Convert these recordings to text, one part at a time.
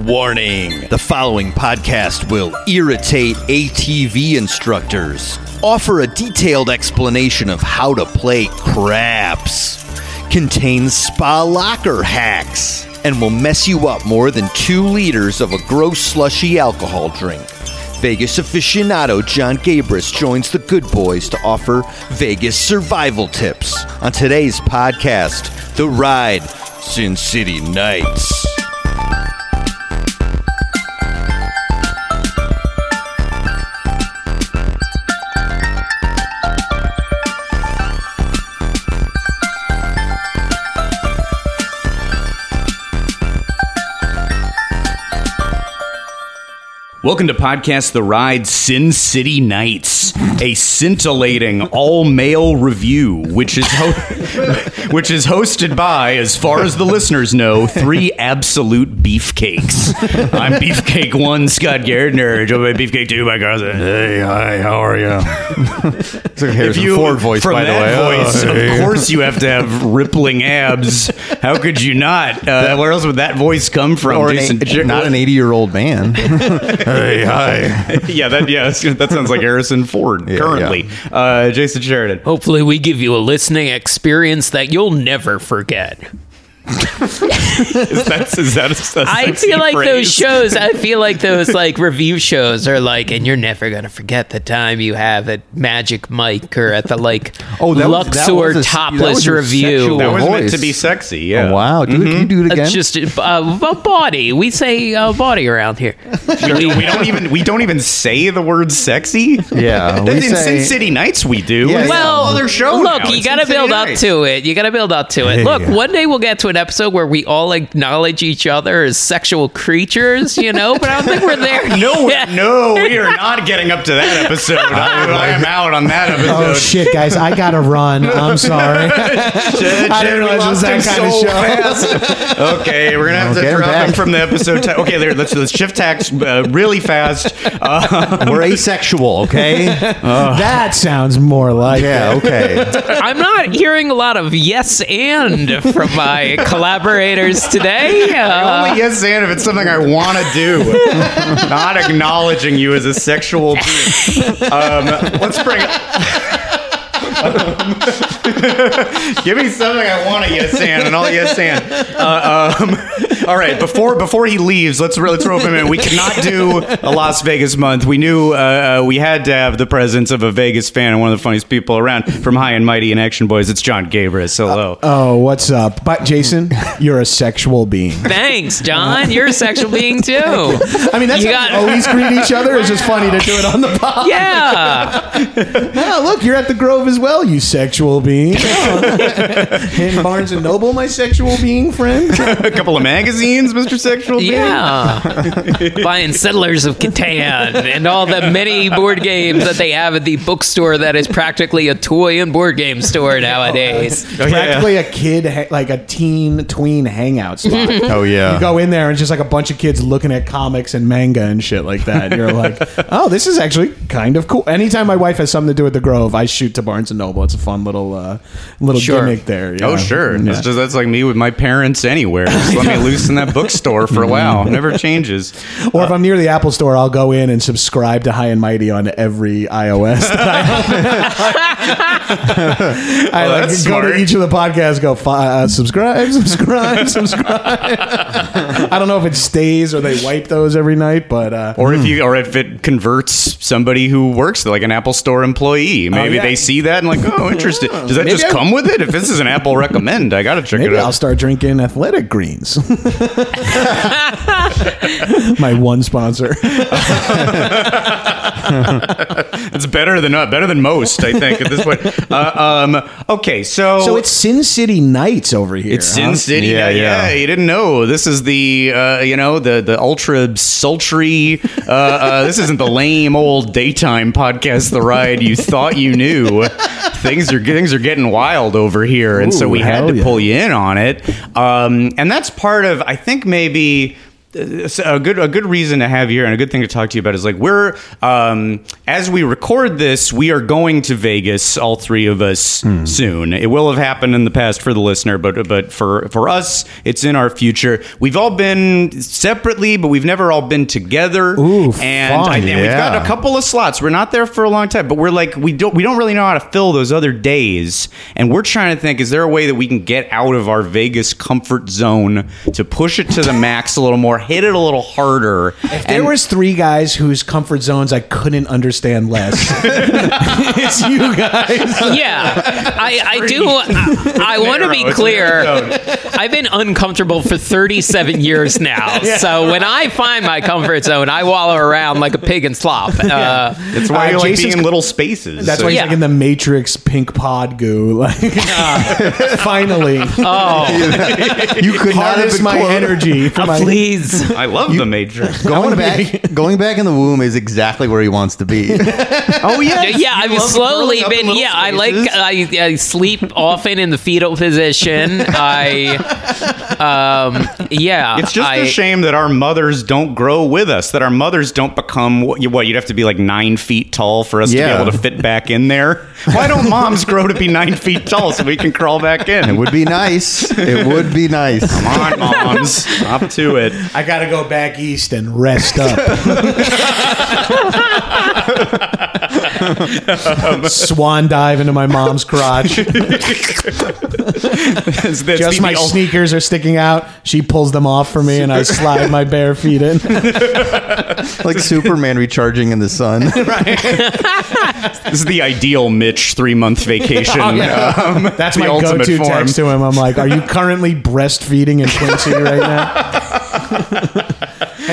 Warning the following podcast will irritate ATV instructors, offer a detailed explanation of how to play craps, contains spa locker hacks, and will mess you up more than two liters of a gross slushy alcohol drink. Vegas aficionado Jon Gabrus joins the good boys to offer Vegas survival tips on today's podcast, The Ride Sin City Nights. Welcome to podcast The Ride Sin City Nights, a scintillating all-male review, which is ho- which is hosted by, as far as the listeners know, three absolute beefcakes. I'm Beefcake One, Scott Gairdner, joined by Beefcake Two, my cousin. Hey, hi, how are you? it's like If Harrison you Ford voice, from by the that way. Oh, voice, hey. of course you have to have rippling abs. How could you not? Uh, where else would that voice come from? Or Jason eight- Jer- not an 80 year old man. hey, hi. yeah, that yeah, that sounds like Harrison Ford Yeah, currently. Uh, Jason Sheridan. Hopefully, we give you a listening experience that you'll never forget. Is that, is that a, a I feel like those shows. I feel like those like review shows are like, and you're never gonna forget the time you have at Magic Mike or at the like Oh, that was- that Luxor was a- that topless was review. sexual That was meant to be sexy. Yeah. Oh, wow. Do it, can you do it again? That's just uh, a body. We say uh, body around here. We, we don't even we don't even say the word sexy. Yeah, we in say- Sin City Nights we do. Yeah, Well, a other show. look, now. you It's got to Sin City build up Nights. to it. You got to build up to it. Yeah, look, yeah. one day we'll get to an episode where we all acknowledge each other as sexual creatures, you know. But I don't think we're there. No, yet. no, we are not getting up to that episode. I, I am out on that episode. Oh shit, guys! I gotta run. I'm sorry. I didn't realize it was that kind of show. okay, we're gonna have Well, to get him drop him from the episode. ti- okay, there. Let's let's shift tax uh, really fast. Uh, We're asexual, okay? that sounds more like yeah, it. okay. I'm not hearing a lot of yes and from my collaborators today. Uh, only yes and if it's something I want to do, not acknowledging you as a sexual being. Um, let's bring. Give me something I want to yes and, and I'll yes and. Uh, um, all right, before before he leaves, let's let's rope him in. We cannot do a Las Vegas month. We knew uh, uh, we had to have the presence of a Vegas fan and one of the funniest people around from High and Mighty and Action Boyz. It's Jon Gabrus. Hello. Oh, what's up? But Jason, you're a sexual being. thanks, Jon. You're a sexual being too. I mean, that's You how got- we always greet each other. It's just funny to do it on the pod. Yeah. Oh, look, you're at the Grove as well, you sexual being. Oh. In Barnes and Noble, my sexual being friend. a couple of magazines, Mr. Sexual Being. Yeah. Buying Settlers of Catan and all the many board games that they have at the bookstore that is practically a toy and board game store nowadays. Oh, yeah. Practically a kid, ha- like a teen tween hangout spot. Oh, yeah. You go in there and it's just like a bunch of kids looking at comics and manga and shit like that. And you're like, oh, this is actually kind of cool. Anytime my wife has something to do with the Grove, I shoot to Barnes and Noble. It's a fun little uh, Uh, little Sure. gimmick there. Oh sure, Yeah. that's just that's like me with my parents anywhere. Just let me loose in that bookstore for a mm-hmm. while. Never changes. Or if uh, I'm near the Apple Store, I'll go in and subscribe to High and Mighty on every iOS. that I, I like go smart. to each of the podcasts, go uh, subscribe, subscribe, subscribe. I I don't know if it stays or they wipe those every night, but uh, Or if you, or if it converts somebody who works like an Apple Store employee, maybe yeah. they see that and like, oh, interested. Does that Maybe just I- come with it? If this is an Apple recommend, I gotta check it. maybe it I'll start drinking athletic greens. My one sponsor. It's better than uh, better than most, I think, at this point. Uh, um, okay, so So it's Sin City Nights over here. It's huh? Sin City. Yeah, Yeah, yeah, yeah. You didn't know. This is the uh, you know the the ultra sultry. Uh, uh, this isn't the lame old daytime podcast. The ride you thought you knew. Things are things are getting wild over here, and so Ooh, we had hell to yeah. pull you in on it. Um, and that's part of I think maybe a good a good reason to have you here and a good thing to talk to you about is like we're um, as we record this we are going to Vegas all three of us Hmm. soon. It will have happened in the past for the listener but but for for us it's in our future. We've all been separately but we've never all been together. Ooh, and, I, fun. and we've got a couple of slots. We're not there for a long time but we're like we don't we don't really know how to fill those other days. And we're trying to think is there a way that we can get out of our Vegas comfort zone to push it to the max a little more hit it a little harder If there was three guys whose comfort zones I couldn't understand less, it's you guys. yeah, I, I do. I, I want to be clear. Narrow. I've been uncomfortable for 37 years now. So when I find my comfort zone, I wallow around like a pig in slop. Uh, That's why Uh, you like Jason's- being in little spaces. That's So- why he's Yeah. like in the Matrix pink pod goo. Like, finally, oh, You could not have harness my close. energy. For my, please. I love the Matrix. Going back, going back in the womb is exactly where he wants to be. oh yeah, Yeah, I've slowly been. Yeah, I like. I, I sleep often in the fetal position. I, um, yeah. It's just I, a shame that our mothers don't grow with us. That our mothers don't become what? you- What you'd have to be like nine feet tall for us to be able to fit back in there. Why don't moms grow to be nine feet tall so we can crawl back in? it would be nice. It would be nice. Come on, moms, up to it. I got to go back east and rest up. Swan dive into my mom's crotch. That's- that's Just my the ul- sneakers are sticking out. She pulls them off for me, and I slide my bare feet in. Like Superman recharging in the sun. This is the ideal Mitch three month vacation. Um, That's the my ultimate go-to form. text to him. I'm like, "Are you currently breastfeeding in Quincy right now?"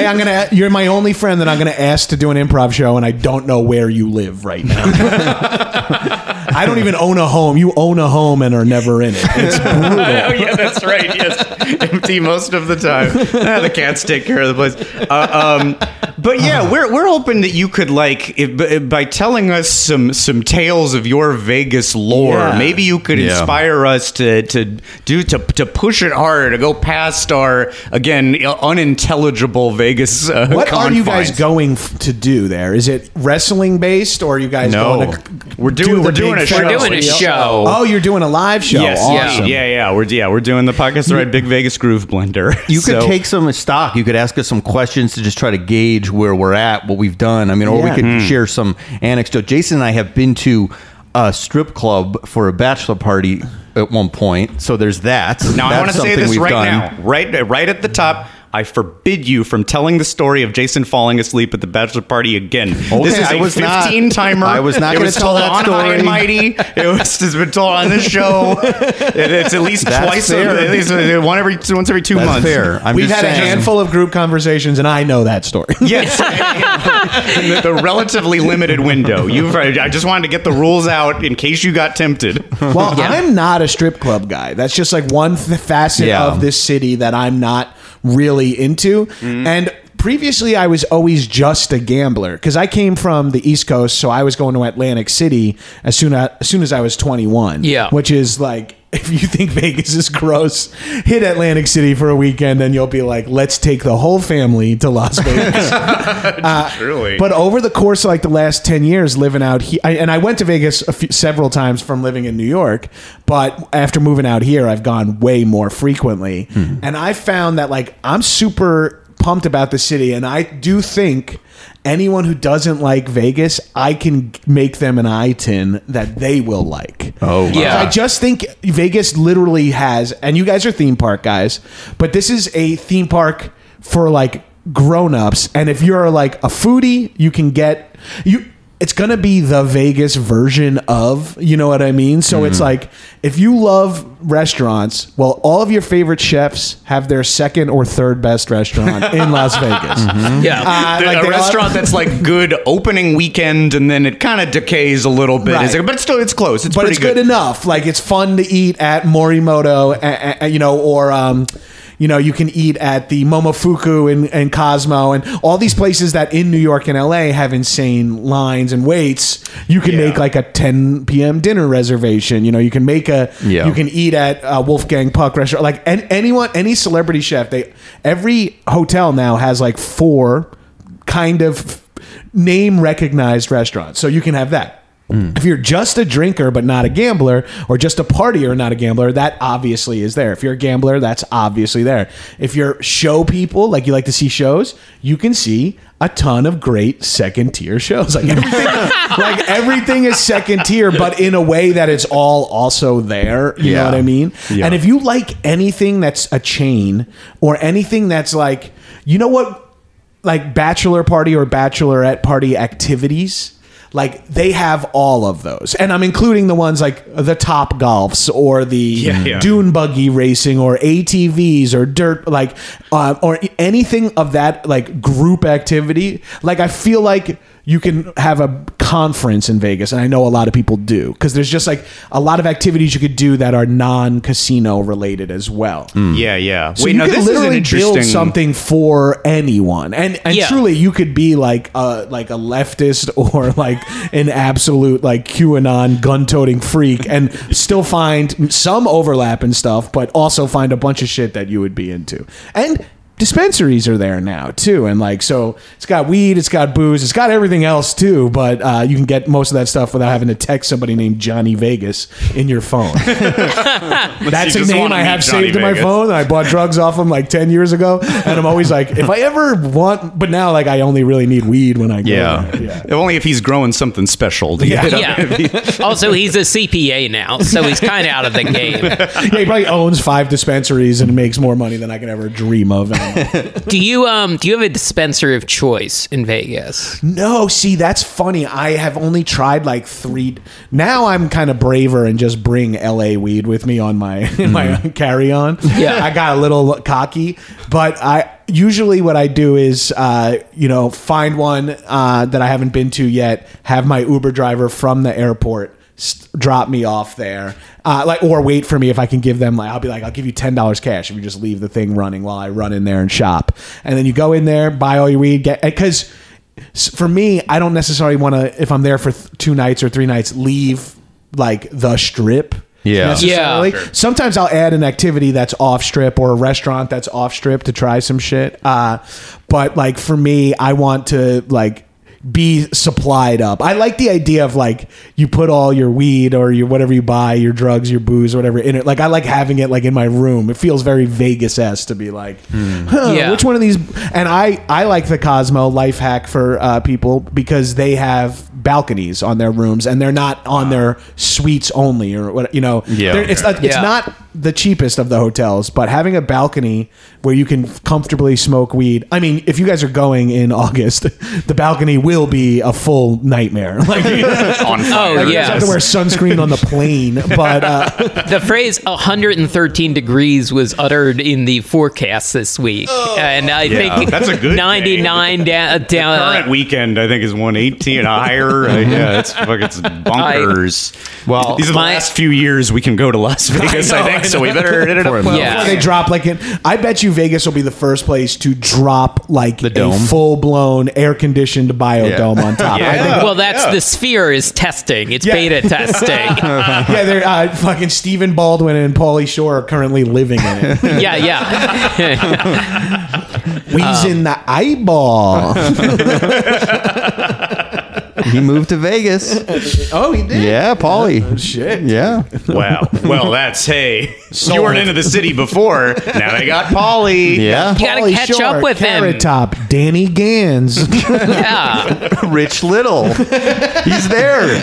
hey, I'm gonna. You're my only friend that I'm gonna ask to do an improv show, and I don't know where you live right now. I don't even own a home. You own a home and are never in it. It's brutal. oh yeah, that's right. Yes, empty most of the time. Ah, the cats take care of the place. Uh, um, but yeah, we're we're hoping that you could like if, b- by telling us some some tales of your Vegas lore. Yeah. Maybe you could Yeah. inspire us to to do to to push it harder to go past our again unintelligible Vegas. Uh, What are you guys going to do there? Is it wrestling based, or are you guys No. going to? We're doing- do we're doing a show. We're doing a show. Oh, you're doing a live show. Yes, awesome. yeah, yeah, yeah. We're yeah, we're doing the podcast the right Big Vegas Groove Blender. You could take some stock. You could ask us some questions to just try to gauge where we're at, what we've done. I mean, or Yeah. we could Hmm. share some anecdote. Jason and I have been to a strip club for a bachelor party at one point, so there's that. Now I That's want to say something this we've right done. now, right, right at the top. I forbid you from telling the story of Jason falling asleep at the bachelor party again. Okay, this is I a was not- 15 timer. I was not gonna tell that on High story. and Mighty. It was it's been told on this show. It- it's at least That's twice, fair. at least uh, one every once every two That's months. fair. I'm We've had a handful of group conversations, and I know that story. Yes, the, the relatively limited window. You've. I just wanted to get the rules out in case you got tempted. Well, I'm not a strip club guy. That's just like one th- facet Yeah. of this city that I'm not really into. Mm-hmm. And previously, I was always just a gambler because I came from the East Coast, so I was going to Atlantic City as soon as, as soon as I was 21. Yeah. which is like. If you think Vegas is gross, hit Atlantic City for a weekend and you'll be like, let's take the whole family to Las Vegas. Uh, Truly. But over the course of like the last 10 years living out here, I, and I went to Vegas a few, several times from living in New York, but after moving out here, I've gone way more frequently. Hmm. And I found that like I'm super pumped about the city. And I do think anyone who doesn't like Vegas, I can make them an eye tin that they will like. Oh, wow. Yeah. I just think Vegas literally has, and you guys are theme park guys, but this is a theme park for like grown-ups and if you're like a foodie you can get you it's gonna be the Vegas version of, you know what I mean? So it's like if you love restaurants, well, all of your favorite chefs have their second or third best restaurant in Las Vegas. Yeah. Uh, like a they all- restaurant that's like good opening weekend and then it kind of decays a little bit. Right. Is it- but still, it's close. It's but pretty it's good. enough. Like it's fun to eat at Morimoto, a- a- you know, or um, you know, you can eat at the Momofuku and, and Cosmo and all these places that in New York and LA have insane lines and waits. You can Yeah. make like a 10 p.m. dinner reservation. You know, you can make a. Yeah. You can eat at uh, Wolfgang Puck restaurant. Like an, anyone, any celebrity chef. They every hotel now has like four kind of name recognized restaurants. So you can have that. Mm. If you're just a drinker but not a gambler, or just a partier not a gambler, that obviously is there. If you're a gambler, that's obviously there. If you're show people, like you like to see shows, you can see a ton of great second tier shows. Like everything, like everything is second tier, but in a way that it's all also there. You know what I mean? Yeah. And if you like anything that's a chain or anything that's like, you know what, like bachelor party or bachelorette party activities. Like they have all of those, and I'm including the ones like the Top Golfs or the yeah. dune buggy racing or ATVs or dirt like uh, or anything of that like group activity. Like I feel like you can have a conference in Vegas, and I know a lot of people do because there's just like a lot of activities you could do that are non-casino related as well. Hmm. Yeah, yeah. So Wait, you no, could this is literally interesting. build something for anyone, and and Yeah. truly, you could be like a like a leftist or like an absolute like QAnon gun-toting freak, and still find some overlap and stuff, but also find a bunch of shit that you would be into, and. Dispensaries are there now too, and like so, it's got weed, it's got booze, it's got everything else too. But uh, you can get most of that stuff without having to text somebody named Johnny Vegas in your phone. That's You a name I have Johnny saved in my Vegas. phone. I bought drugs off him like ten years ago, and I'm always like, if I ever want, but now like I only really need weed when I go. Yeah. there. yeah. Only if he's growing something special to get it up. Yeah. also, he's a CPA now, so he's kind of out of the game. Yeah, he probably owns five dispensaries and makes more money than I could ever dream of. Do you um do you have a dispenser of choice in Vegas? no, see, that's funny. I have only tried like three. Now I'm kind of braver and just bring LA weed with me on my in my carry on. Yeah. I got a little cocky, but I usually what I do is uh, you know find one uh, that I haven't been to yet, have my Uber driver from the airport s- drop me off there, uh, like or wait for me if I can give them like I'll be like I'll give you ten dollars cash if you just leave the thing running while I run in there and shop, and then you go in there buy all your weed, get because for me I don't necessarily want to if I'm there for th- two nights or three nights leave like the strip. Yeah. necessarily. Yeah. Sometimes I'll add an activity that's off strip or a restaurant that's off strip to try some shit. Uh, but like for me, I want to like be supplied up. I like the idea of like you put all your weed or your whatever you buy, your drugs, your booze, or whatever in it. Like I like having it like in my room. It feels very Vegas s to be like, huh, Yeah. which one of these? And I I like the Cosmo life hack for uh, people because they have balconies on their rooms and they're not on their suites only or what you know. Yeah. It's not, it's Yeah. not the cheapest of the hotels, but having a balcony where you can comfortably smoke weed. I mean, if you guys are going in August, the balcony will be a full nightmare. Like, On Oh fire. you just yeah. have to wear sunscreen on the plane. But uh, The phrase 113 degrees was uttered in the forecast this week, and I Yeah, think that's a good day. 99 down. down Current weekend, I think, is 118 higher. Uh, yeah, it's fucking it's bonkers. Well, These are the my- last few years we can go to Las Vegas, I, know, think, I so we better hit it up. Well, Yeah. before they drop like in, I bet you Vegas will be the first place to drop like The a dome? full blown air conditioned biodome on top. I Yeah. think well, that's the sphere is testing. It's Yeah. beta testing. yeah, they're uh, fucking Stephen Baldwin and Pauly Shore are currently living in it. yeah, yeah. We's in the eyeball. He moved to Vegas. oh, he did. Yeah, Pauly. Oh, shit. Yeah. Wow. Well, that's hey. You weren't into the city before. Now they got Pauly. Yeah. You gotta Pauly catch Shore, up with Carrot him. Top, Danny Gans. Yeah. Rich Little. He's there.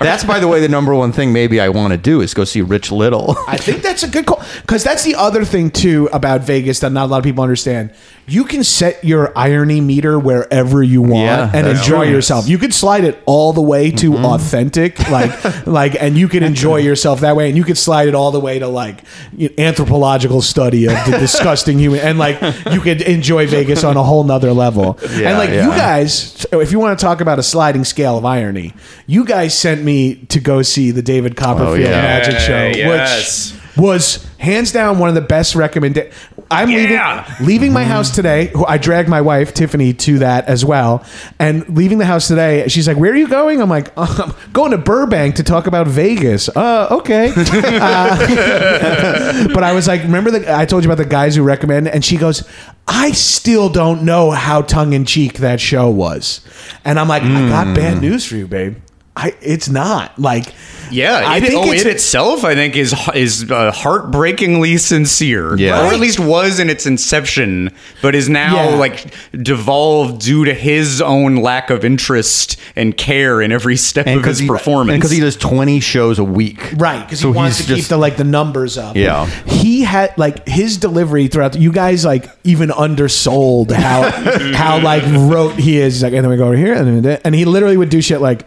That's, by the way, the number one thing maybe I want to do is go see Rich Little. I think that's a good call because that's the other thing too about Vegas that not a lot of people understand. You can set your irony meter wherever you want Yeah, and enjoy true. yourself. You could slide it all the way to Mm-hmm. authentic, like like, and you can enjoy yourself that way. And you could slide it all the way to like you know, anthropological study of the disgusting human, and like you could enjoy Vegas on a whole nother level. Yeah, and like you guys, if you want to talk about a sliding scale of irony, you guys sent me to go see the David Copperfield Oh, yeah. Magic Show, yes. which was hands down one of the best recommended. I'm Yeah. leaving leaving my house today. I dragged my wife Tiffany to that as well, and leaving the house today. She's like, "Where are you going?" I'm like, "I'm going to Burbank to talk about Vegas." Uh, okay. Uh, but I was like, "Remember the I told you about the guys who recommend?" And she goes, "I still don't know how tongue in cheek that show was," and I'm like, "I got bad news for you, babe." I, it's not like Yeah, I think oh, it's- it itself, I think, is is uh, heartbreakingly sincere. Yeah. or at least was in its inception, but is now Yeah. like devolved due to his own lack of interest and care in every step of his he, performance. because he does 20 shows a week. Right, because So he wants to he's keep the like the numbers up. Yeah. he had like his delivery throughout. The, you guys like even undersold how how like rote he is. He's like, and then we go over here, and then and he literally would do shit like.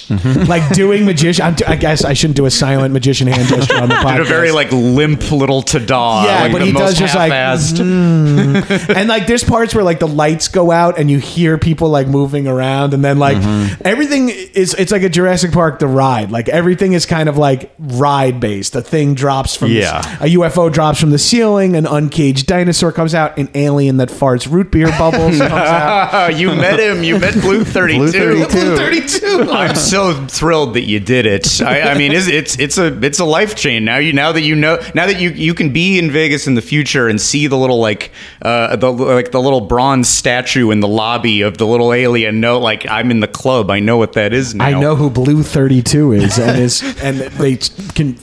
like doing magician. I'm, I guess I shouldn't do a silent magician hand gesture on the podcast. Did a very like limp little ta-da. Yeah, like but the he most does just like, half-assed. mm. and like there's parts where like the lights go out and you hear people like moving around, and then like Mm-hmm. everything is it's like a Jurassic Park the ride. Like everything is kind of like ride based. A thing drops from the- Yeah. a UFO drops from the ceiling, an uncaged dinosaur comes out, an alien that farts root beer bubbles comes out. you met him. You met Blue Thirty Two. Blue 32. Thirty two. I'm so thrilled that you did it. I, I mean, it's, it's it's a it's a life chain now. You now that you know now that you you can be in Vegas in the future and see the little like uh the like the little bronze statue in the lobby of the little alien. No, like I'm in the club. I know what that is now. I know who Blue Thirty Two is, and is and they can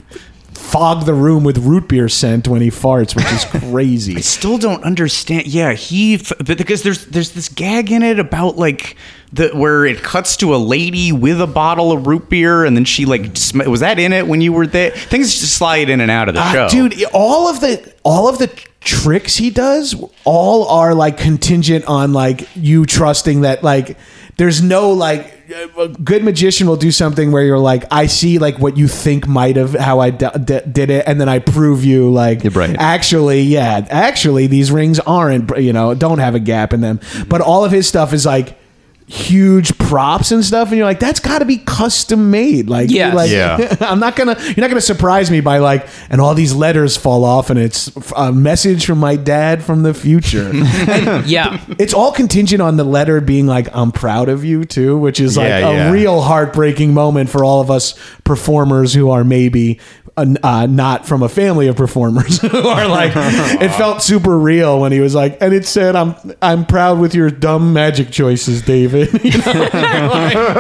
fog the room with root beer scent when he farts, which is crazy. I still don't understand. Yeah, he f- but because there's there's this gag in it about like the where it cuts to a lady with a bottle of root beer and then she like sm- was that in it when you were there? Things just slide in and out of the Uh, show, dude. All of the all of the tricks he does, all are like contingent on like you trusting that like there's no like a good magician will do something where you're like I see like what you think might have how I d- d- did it, and then I prove you like right. actually yeah actually these rings aren't you know don't have a gap in them, but all of his stuff is like. Huge props and stuff, and you're like, that's got to be custom made. Like, Yes. like Yeah. I'm not gonna. You're not gonna surprise me by like, and all these letters fall off, and it's a message from my dad from the future. Yeah. it's all contingent on the letter being like, "I'm proud of you" too, which is like Yeah, a yeah. real heartbreaking moment for all of us performers who are maybe. Uh, uh, not from a family of performers who are like it felt super real when he was like and it said i'm i'm proud with your dumb magic choices david You know?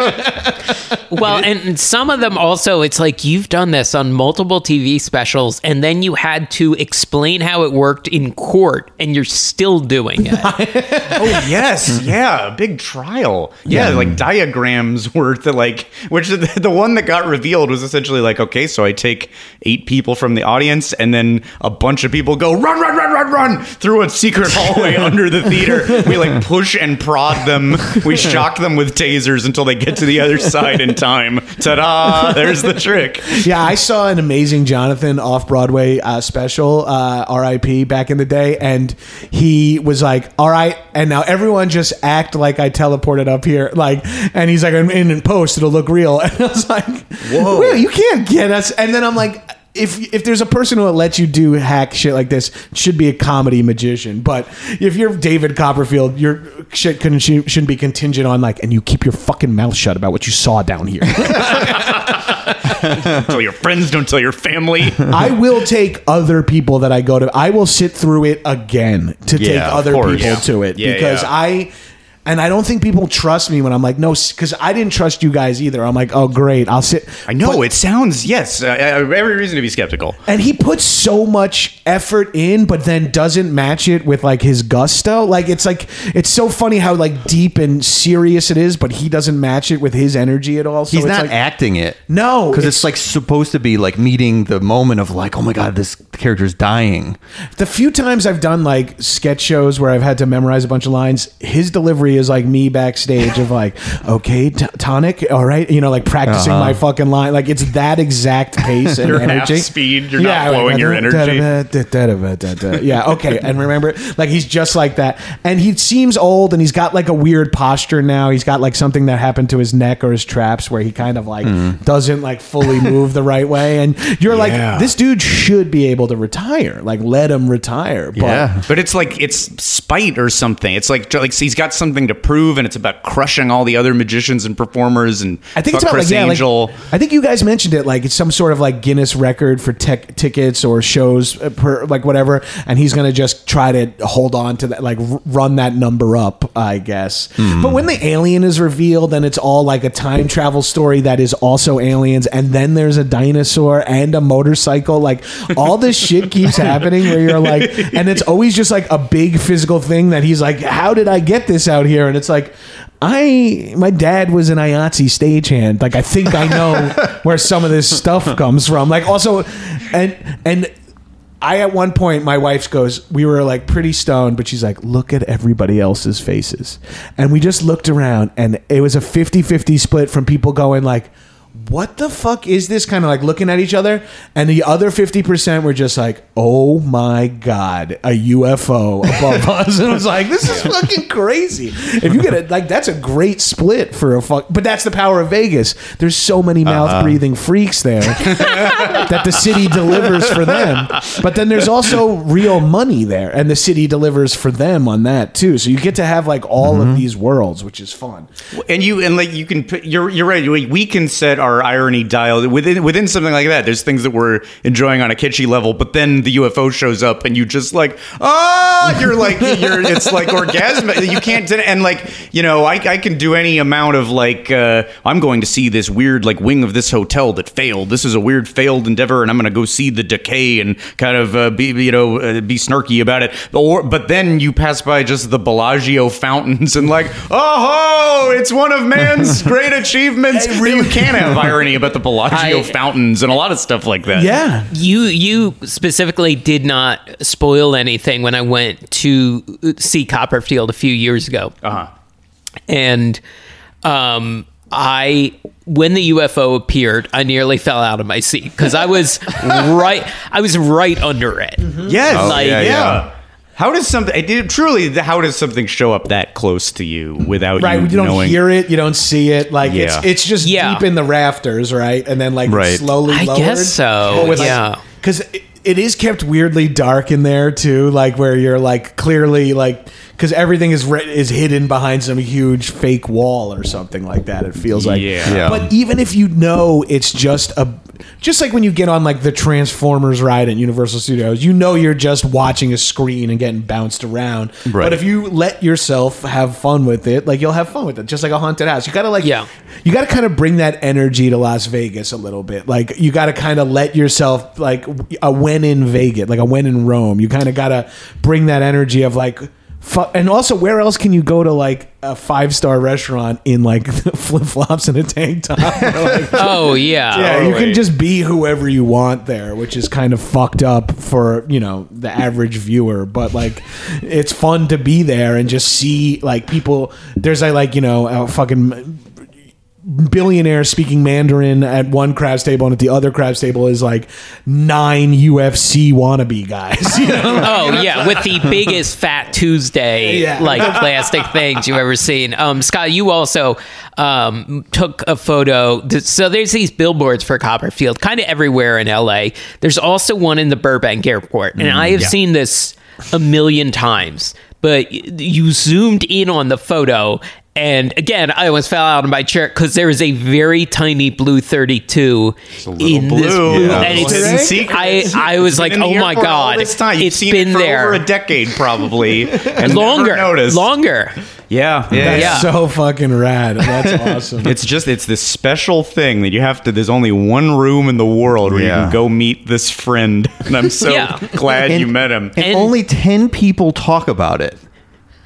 Well, and some of them also, it's like you've done this on multiple TV specials, and then you had to explain how it worked in court, and you're still doing it. Oh yes, yeah, big trial. Yeah, like diagrams were the like, which the, the one that got revealed was essentially like, okay, so I take eight people from the audience, and then a bunch of people go run, run, run, run, run through a secret hallway under the theater. We like push and prod them. We shock them with tasers until they get to the other side in time. Ta-da! There's the trick. Yeah, I saw an amazing Jonathan off Broadway uh, special, uh, R.I.P. back in the day, and he was like, "All right," and now everyone just act like I teleported up here, like, and he's like, "I'm "In, in post, it'll look real," and I was like, "Whoa, you can't get us!" And then I'm like. If, if there's a person who will let you do hack shit like this, should be a comedy magician. But if you're David Copperfield, your shit couldn't, shouldn't be contingent on like, and you keep your fucking mouth shut about what you saw down here. Tell your friends, don't tell your family. I will take other people that I go to. I will sit through it again to take Yeah, of other course. people Yeah. to it Yeah, because yeah. I. and I don't think people trust me when I'm like, no, because I didn't trust you guys either. I'm like, oh great, I'll sit. I know But- it sounds yes. Uh, I have every reason to be skeptical. and he puts so much effort in, but then doesn't match it with like his gusto. Like it's like it's so funny how like deep and serious it is, but he doesn't match it with his energy at all. So He's it's not like, acting it. No, because it's- it's, like supposed to be like meeting the moment of like, oh my god, this character's dying. The few times I've done like sketch shows where I've had to memorize a bunch of lines, his delivery is like me backstage of like, okay, t- tonic, all right, you know, like practicing Uh-huh. my fucking line. Like it's that exact pace and You're half energy. speed, you're not blowing your energy. Yeah, okay. And remember, like he's just like that. And he seems old and he's got like a weird posture now. He's got like something that happened to his neck or his traps where he kind of like doesn't like fully move the right way. And you're Yeah. like, this dude should be able to retire. Like let him retire. But Yeah. But it's like it's spite or something. It's like like he's got something to prove, and it's about crushing all the other magicians and performers. And I think it's about Chris like, yeah, like- Angel. I think you guys mentioned it like it's some sort of like Guinness record for tech tickets or shows uh, per like whatever, and he's gonna just try to hold on to that like r- run that number up, I guess. But when the alien is revealed, then it's all like a time travel story that is also aliens, and then there's a dinosaur and a motorcycle. Like all this shit keeps happening where you're like, and it's always just like a big physical thing that he's like, how did I get this out here? And it's like. I my dad was an IATSE stagehand. Like I think I know where some of this stuff comes from. Like also, and and I at one point my wife goes, we were like pretty stoned, but she's like, look at everybody else's faces, and we just looked around, and it was a 50-50 split from people going like. What the fuck is this? Kind of like looking at each other, and the other fifty percent were just like, "Oh my god, a UFO above us!" And it was like, "This is fucking crazy." If you get it, like, that's a great split for a fuck. But that's the power of Vegas. There's so many uh-huh. mouth breathing freaks there that the city delivers for them. But then there's also real money there, and the city delivers for them on that too. So you get to have like all of mm-hmm. these worlds, which is fun. and you and like you can put- you're you're right we, we can set our irony dial. Within within something like that there's things that we're enjoying on a kitschy level but then the ufo shows up and you just like ah! You're like you're it's like orgasmic. You can't and like you know I, I can do any amount of like uh, i'm going to see this weird like wing of this hotel that failed. This is a weird failed endeavor and i'm going to go see the decay and kind of uh, be you know uh, be snarky about it. Or but then you pass by just the bellagio fountains and like oh it's one of man's great achievements. You can't have irony about the bellagio I- fountains and a lot of stuff like that Yeah, You you specifically did not spoil anything when I went to see Copperfield a few years ago, uh-huh and um, I when the UFO appeared, I nearly fell out of my seat because I was right. I was right under it. yes Like- yeah, yeah, yeah. How does something? It did, truly, how does something show up that close to you without right. you, You, don't knowing? hear it, you don't see it. Like Yeah. it's it's just Yeah. deep in the rafters, right? And then like Right. slowly. I lowered. guess so, yeah. because it, it is kept weirdly dark in there too, like where you're like clearly like because everything is re- is hidden behind some huge fake wall or something like that. It feels like Yeah. Yeah. But even if you know it's just a just like when you get on like the Transformers ride at Universal Studios, you know you're just watching a screen and getting bounced around. Right. But if you let yourself have fun with it, like you'll have fun with it, just like a haunted house. You gotta like Yeah. you got to kind of bring that energy to Las Vegas a little bit. Like you got to kind of let yourself like a when in Vegas, like a when in Rome. You kind of got to bring that energy of like. Fu- and also, where else can you go to like a five star restaurant in like flip flops and a tank top? Like, Oh yeah, yeah, you can just be whoever you want there, which is kind of fucked up for you know the average viewer. But like, it's fun to be there and just see like people. There's a like you know a fucking billionaire speaking Mandarin at one craps table, and at the other craps table is like nine UFC wannabe guys. You know? Oh yeah, with the biggest Fat Tuesday Yeah. like plastic things you've ever seen. Um, Scott, you also um, took a photo. So there's these billboards for Copperfield, kind of everywhere in LA. There's also one in the Burbank Airport, and I have seen this a million times. But you zoomed in on the photo. And again, I almost fell out of my chair because there is a very tiny blue 32 in this blue, Yeah. and it's hidden secret. I, I was like, oh my god, this time. You've it's seen been it for there over a decade, probably, and longer, noticed. longer. Yeah, yeah, That's yeah. so fucking rad. That's awesome. It's just it's this special thing that you have to. There's only one room in the world where you can go meet this friend, and I'm so Yeah. glad And- you met him. and, And- only 10 people talk about it.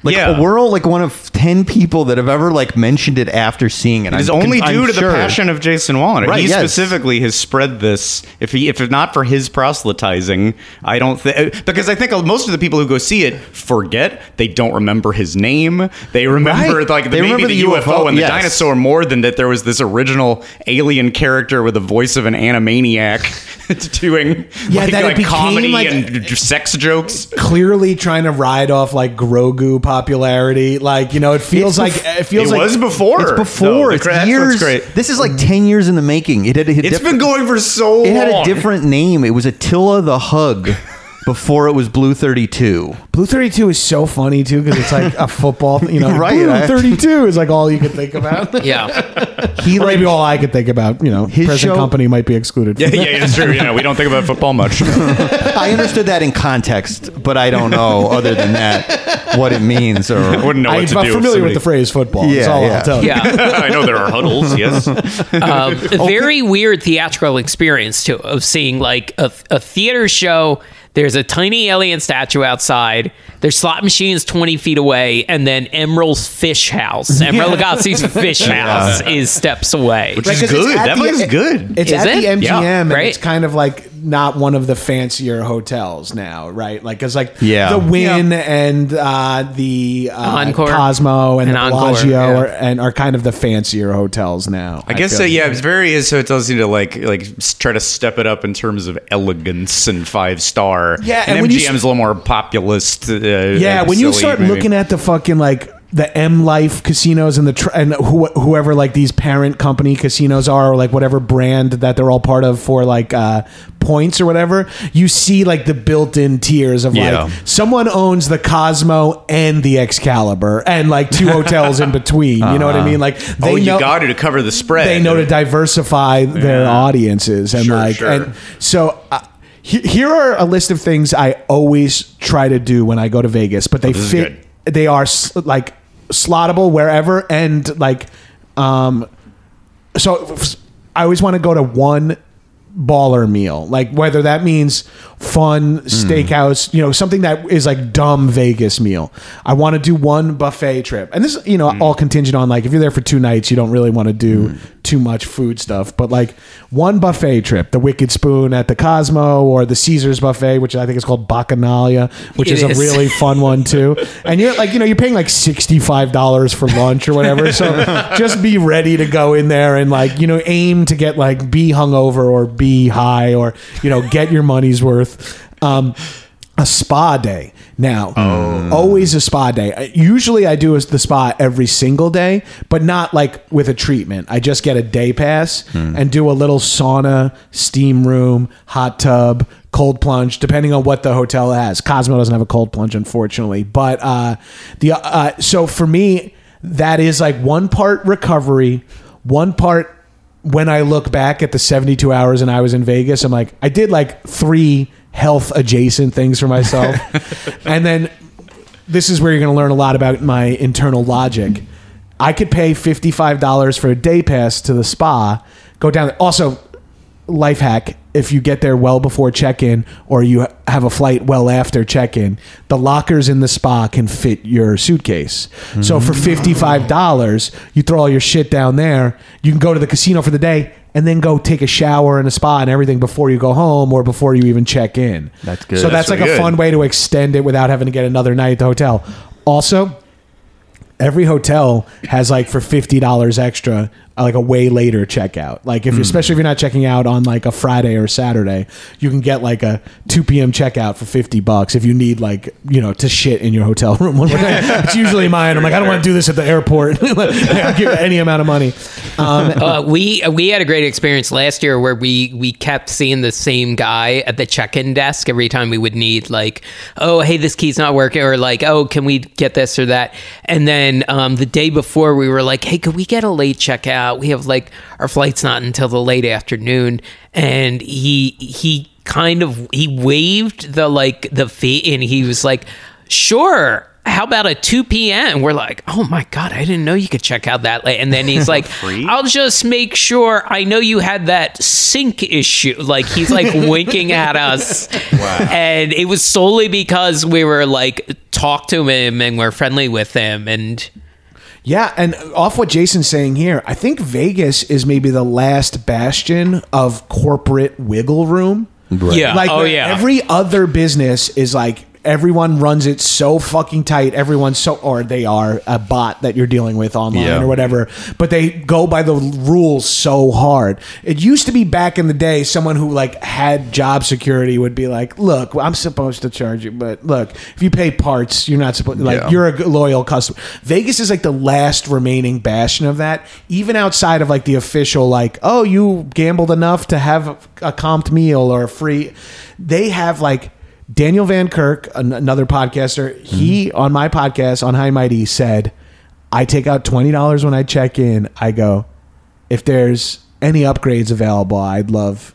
Like Yeah. we're all like one of 10 people that have ever like mentioned it after seeing it. It is I'm- only I'm due to sure. the passion of Jason Wallner. Right, he yes. specifically has spread this. If he, if not for his proselytizing, I don't think uh, because I think most of the people who go see it forget. They don't remember his name. They remember Right. like the, They maybe remember the, the UFO, UFO, and the dinosaur more than that there was this original alien character with the voice of an animaniac doing Yeah, like, that like comedy like- and sex jokes. clearly trying to ride off like Grogu popularity. Like you know, it feels It's like bef- it feels like it like was before. It's before. The it's cra- that's what's years. great. This is like 10 years in the making. It had a It's different- been going for so long. It had a different name. It was Attila the Hug before it was Blue 32. Blue Thirty Two is so funny too because it's like a football. You know, Right, Blue I- Thirty Two is like all you could think about. Yeah, He Or like maybe all I could think about. You know, His present show- company might be excluded. Yeah, from yeah, that. it's true. Yeah, we don't think about football much. I understood that in context, but I don't know other than that what it means or I wouldn't know what I'm to do. if familiar with the phrase football. That's Yeah, all yeah. I'll tell you. yeah. I know there are huddles. Yes. um, a very weird theatrical experience too of seeing like a, a theater show there's a tiny alien statue outside there's slot machines 20 feet away and then Emeril's fish house Emeril Lagasse's fish house is steps away Which Right, is 'cause it's good. at That the- place is good. It's Is at it? the MGM, Yeah. and Right. it's kind of like not one of the fancier hotels now, right? Like, because like Yeah. the Wynn and uh, the uh, Encore. Cosmo and, And the Encore, Bellagio yeah. are, and are kind of the fancier hotels now. I guess feel. so. Yeah, it's very so it tells you to like like s- try to step it up in terms of elegance and five star. Yeah, and, and when you MGM's s- a little more populist. Uh, Yeah, when you start looking at the fucking like the M Life casinos and the tr- and who, whoever like these parent company casinos are, or like whatever brand that they're all part of for like uh, points or whatever, you see like the built-in tiers of Yeah. like someone owns the Cosmo and the Excalibur and like two hotels in between. You know what I mean? Like they oh, you know got it to cover the spread. they know to diversify their Yeah. audiences and Sure, like sure. and so uh, he- here are a list of things I always try to do when I go to Vegas, but they Oh, this is fit. They are s- like slottable wherever and like um. So f- I always want to go to one baller meal. Like whether that means fun steakhouse you know something that is like dumb vegas meal. I want to do one buffet trip. And this is you know mm. all contingent on like if you're there for two nights you don't really want to do mm. too much food stuff. But like one buffet trip the wicked spoon at the cosmo or the caesars buffet which i think is called bacchanalia which is, is. a really fun one too. And you're like you know you're paying like $65 for lunch or whatever. So just be ready to go in there and like you know aim to get like be hungover or be high or you know get your money's worth. Um a spa day. Now always a spa day. Usually i do the spa every single day but not like with a treatment. I just get a day pass and do a little sauna steam room hot tub cold plunge depending on what the hotel has. Cosmo doesn't have a cold plunge unfortunately. But uh the uh so for me that is like one part recovery one part when I look back at the 72 hours and I was in Vegas, I'm like, I did like three health adjacent things for myself. and then this is where you're going to learn a lot about my internal logic. I could pay $55 for a day pass to the spa, go down. Also, life hack if you get there well before check-in or you have a flight well after check-in. The lockers in the spa can fit your suitcase. So for $55 you throw all your shit down there. You can go to the casino for the day and then go take a shower and a spa and everything before you go home or before you even check in. That's good. so that's, That's like really a good. fun way to extend it without having to get another night at the hotel. Also every hotel has like for fifty dollars extra like a way later checkout. Like if, especially if you're not checking out on like a Friday or Saturday, you can get like a 2 p.m. checkout for 50 bucks if you need like you know to shit in your hotel room. it's usually mine. I'm like I don't want to do this at the airport. I'll give any amount of money. Um, uh, we we had a great experience last year where we we kept seeing the same guy at the check-in desk every time we would need like oh hey this key's not working or like oh can we get this or that and then um, the day before we were like hey could we get a late checkout we have like our flight's not until the late afternoon and he he kind of he waved the like the fee and he was like sure how about a 2 p.m. We're like, oh my God, I didn't know you could check out that late. And then he's like, I'll just make sure I know you had that sink issue. Like he's like winking at us. And it was solely because we were like, talk to him and we're friendly with him. And Yeah, and off what Jason's saying here, I think Vegas is maybe the last bastion of corporate wiggle room. yeah, Like oh yeah. every other business is like everyone runs it so fucking tight. Everyone's so or they are a bot that you're dealing with online Yeah. or whatever, but they go by the rules so hard. It used to be back in the day someone who like had job security would be like, "Look, I'm supposed to charge you, but look, if you pay parts, you're not supposed to like Yeah. you're a loyal customer." Vegas is like the last remaining bastion of that, even outside of like the official like, "Oh, you gambled enough to have a comped meal or a free." They have like Daniel Van Kirk, an- another podcaster, he mm-hmm. on my podcast on High Mighty said, I take out twenty dollars when I check in. I go, if there's any upgrades available, I'd love.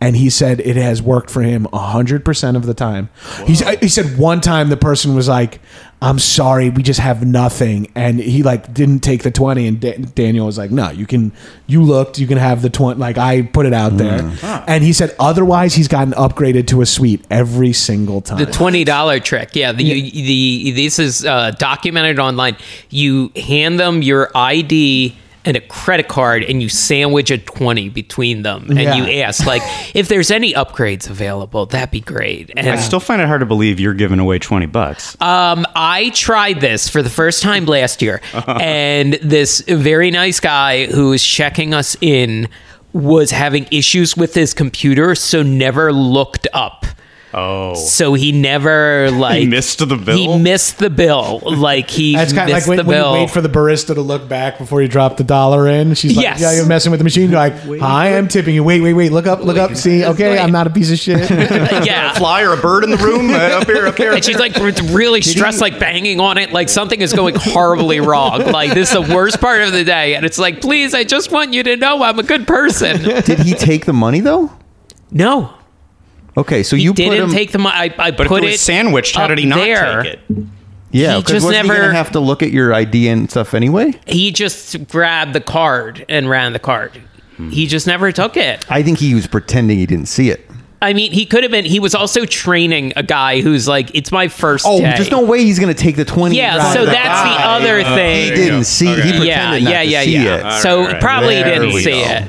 And he said it has worked for him hundred percent of the time. He's, he said one time the person was like, "I'm sorry, we just have nothing," and he like didn't take the twenty. And Da- Daniel was like, "No, you can. You looked. You can have the twenty. Like I put it out there." And he said otherwise he's gotten upgraded to a suite every single time. The twenty dollar trick, yeah. The, You, the this is uh, documented online. You hand them your ID and a credit card, and you sandwich a twenty between them, and Yeah. you ask like if there's any upgrades available. That'd be great. And I still find it hard to believe you're giving away 20 bucks. um, I tried this for the first time last year, and this very nice guy who was checking us in was having issues with his computer, so never looked up. Oh. So he never like missed the bill? He missed the bill. Like he That's kind of like missed when, the when you wait for the barista to look back before you drop the dollar in. She's like, Yes. "Yeah, you're messing with the machine." You're like, "Hi, I'm tipping you." Wait, wait, wait. Look up, look up. See, okay. I'm not a piece of shit. yeah. fly or a bird in the room? Uh, up here, up here. And she's like really stressed, like banging on it, like something is going horribly wrong. Like this is the worst part of the day, and it's like, please, I just want you to know I'm a good person. Did he take the money though? No, Okay, so he you put didn't him. take the money. I, I but put if it was sandwiched, how up did he not there. take it? yeah, he because just wasn't he never- gonna have to look at your ID and stuff anyway? He just grabbed the card and ran the card. He hmm. just never took it. I think he was pretending he didn't see it. I mean, he could have been. He was also training a guy who's like, "It's my first Oh, day." there's no way he's gonna take the twenty. Yeah, so drive that's back. the other thing. He thing. didn't see. He pretended yeah, not yeah, to yeah, see yeah. it. So All right. probably There didn't we see go. it.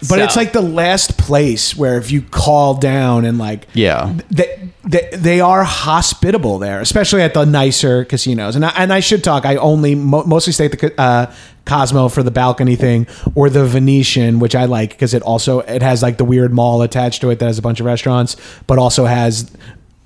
But So- it's like the last place where if you call down and like Yeah. they, they, they are hospitable there, especially at the nicer casinos. And I, and I should talk. I only mo- mostly stay at the uh, Cosmo for the balcony thing, or the Venetian, which I like because it also it has like the weird mall attached to it that has a bunch of restaurants, but also has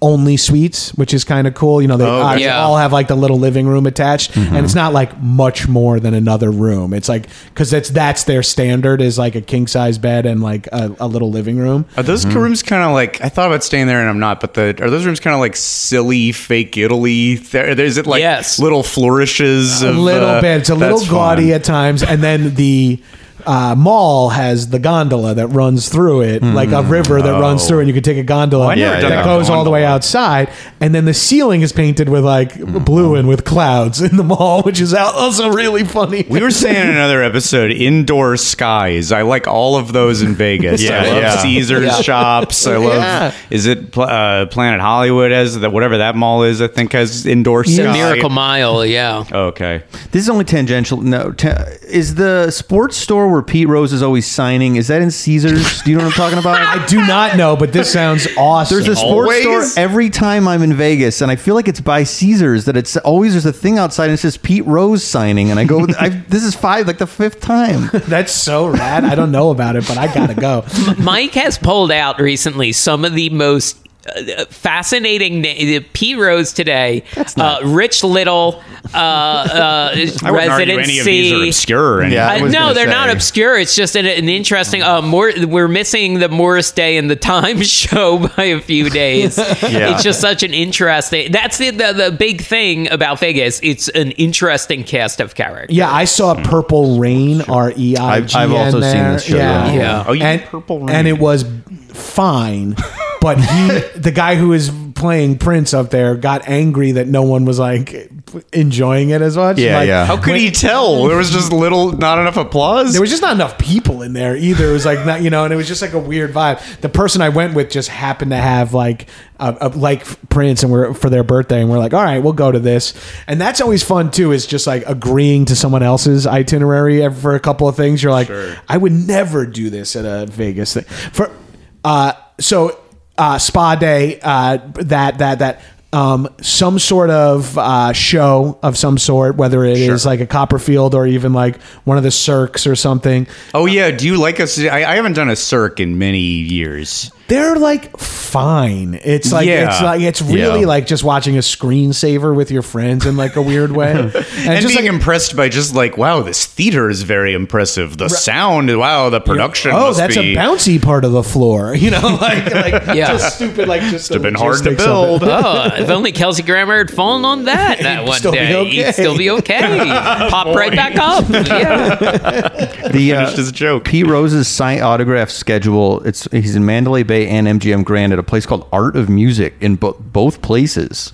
only suites, which is kind of cool. You know, they, uh, they Yeah. all have like the little living room attached, and it's not like much more than another room. It's like because that's that's their standard is like a king size bed and like a, a little living room. Are those rooms kind of like I thought about staying there and I'm not, but the are those rooms kind of like silly fake Italy? There, there's it like Yes. little flourishes. a Of, little uh, bit. It's a little gaudy fun. at times, and then the. Uh, mall has the gondola that runs through it, like a river that runs Oh. through, and you can take a gondola I never that done that goes all the way outside, and then the ceiling is painted with like Mm-hmm. blue and with clouds in the mall, which is also really funny. We were saying in another episode, indoor skies. I like all of those in Vegas. Yeah, I love yeah. Caesar's Yeah. shops. I love. Yeah. Is it uh, Planet Hollywood has that? Whatever that mall is, I think has indoor The sky. Miracle Mile, yeah. Okay. This is only tangential. No, ta- is the sports store where Pete Rose is always signing? Is that in Caesars? Do you know what I'm talking about? I do not know, but this sounds awesome. There's a sports Always? store every time I'm in Vegas, and I feel like it's by Caesars. That it's always there's a thing outside and it says Pete Rose signing, and I go, I, this is five, like the fifth time. That's so rad. I don't know about it, but I gotta go. Mike has pulled out recently some of the most fascinating na- Pete Rose today. That's Uh, Rich Little, uh, uh, I wouldn't argue any of these are residency. obscure. Or. Yeah, I Uh, was no, gonna they're not say. obscure. It's just an, an interesting. Uh, more, we're missing the Morris Day and the Time show by a few days. Yeah. It's just such an interesting. That's the, the the big thing about Vegas. It's an interesting cast of characters. Yeah, I saw Purple Rain, R E I G. I've- I've also there. seen this show, Yeah, yeah. Yeah. Oh, you and, did Purple Rain. and it was fine. But he, the guy who is playing Prince up there, got angry that no one was like enjoying it as much. Yeah, Like, yeah. How could he tell? There was just little, not enough applause. There was just not enough people in there either. It was like not, you know, and it was just like a weird vibe. The person I went with just happened to have like a, a, like Prince, and we're for their birthday, and we're like, all right, we'll go to this, and that's always fun too. Is just like agreeing to someone else's itinerary for a couple of things. You're like, I would never do this at a Vegas thing. For uh, so uh, spa day, uh, that that that. Um, some sort of uh, show of some sort, whether it is like a Copperfield or even like one of the Cirques or something. oh yeah. Do you like us? I, I haven't done a Cirque in many years. They're like fine. It's like Yeah. it's like it's really Yeah. like just watching a screensaver with your friends in like a weird way. And, And just being like, impressed by just like, wow, this theater is very impressive. The sound, wow, the production. oh, must that's be, a bouncy part of the floor. You know, like like Yeah. just stupid like just the have been hard to logistics of it. build. Oh, if only Kelsey Grammer had fallen on that that one still be day, okay. he'd still be okay. Pop right back up. Yeah. The uh, Finished his joke. Pete Rose's sign autograph schedule. It's he's in Mandalay Bay and MGM Grand at a place called Art of Music in bo- both places.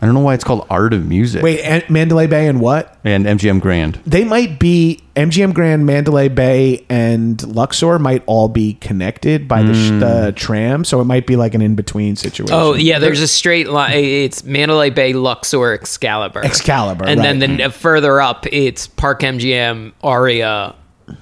I don't know why it's called Art of Music. Wait, and Mandalay Bay and what? and MGM Grand. They might be MGM Grand, Mandalay Bay, and Luxor might all be connected by the, sh- the mm. tram, so it might be like an in between situation. Oh yeah, there's a straight line. It's Mandalay Bay, Luxor, Excalibur, Excalibur, and then right. the, further up, it's Park MGM, Aria,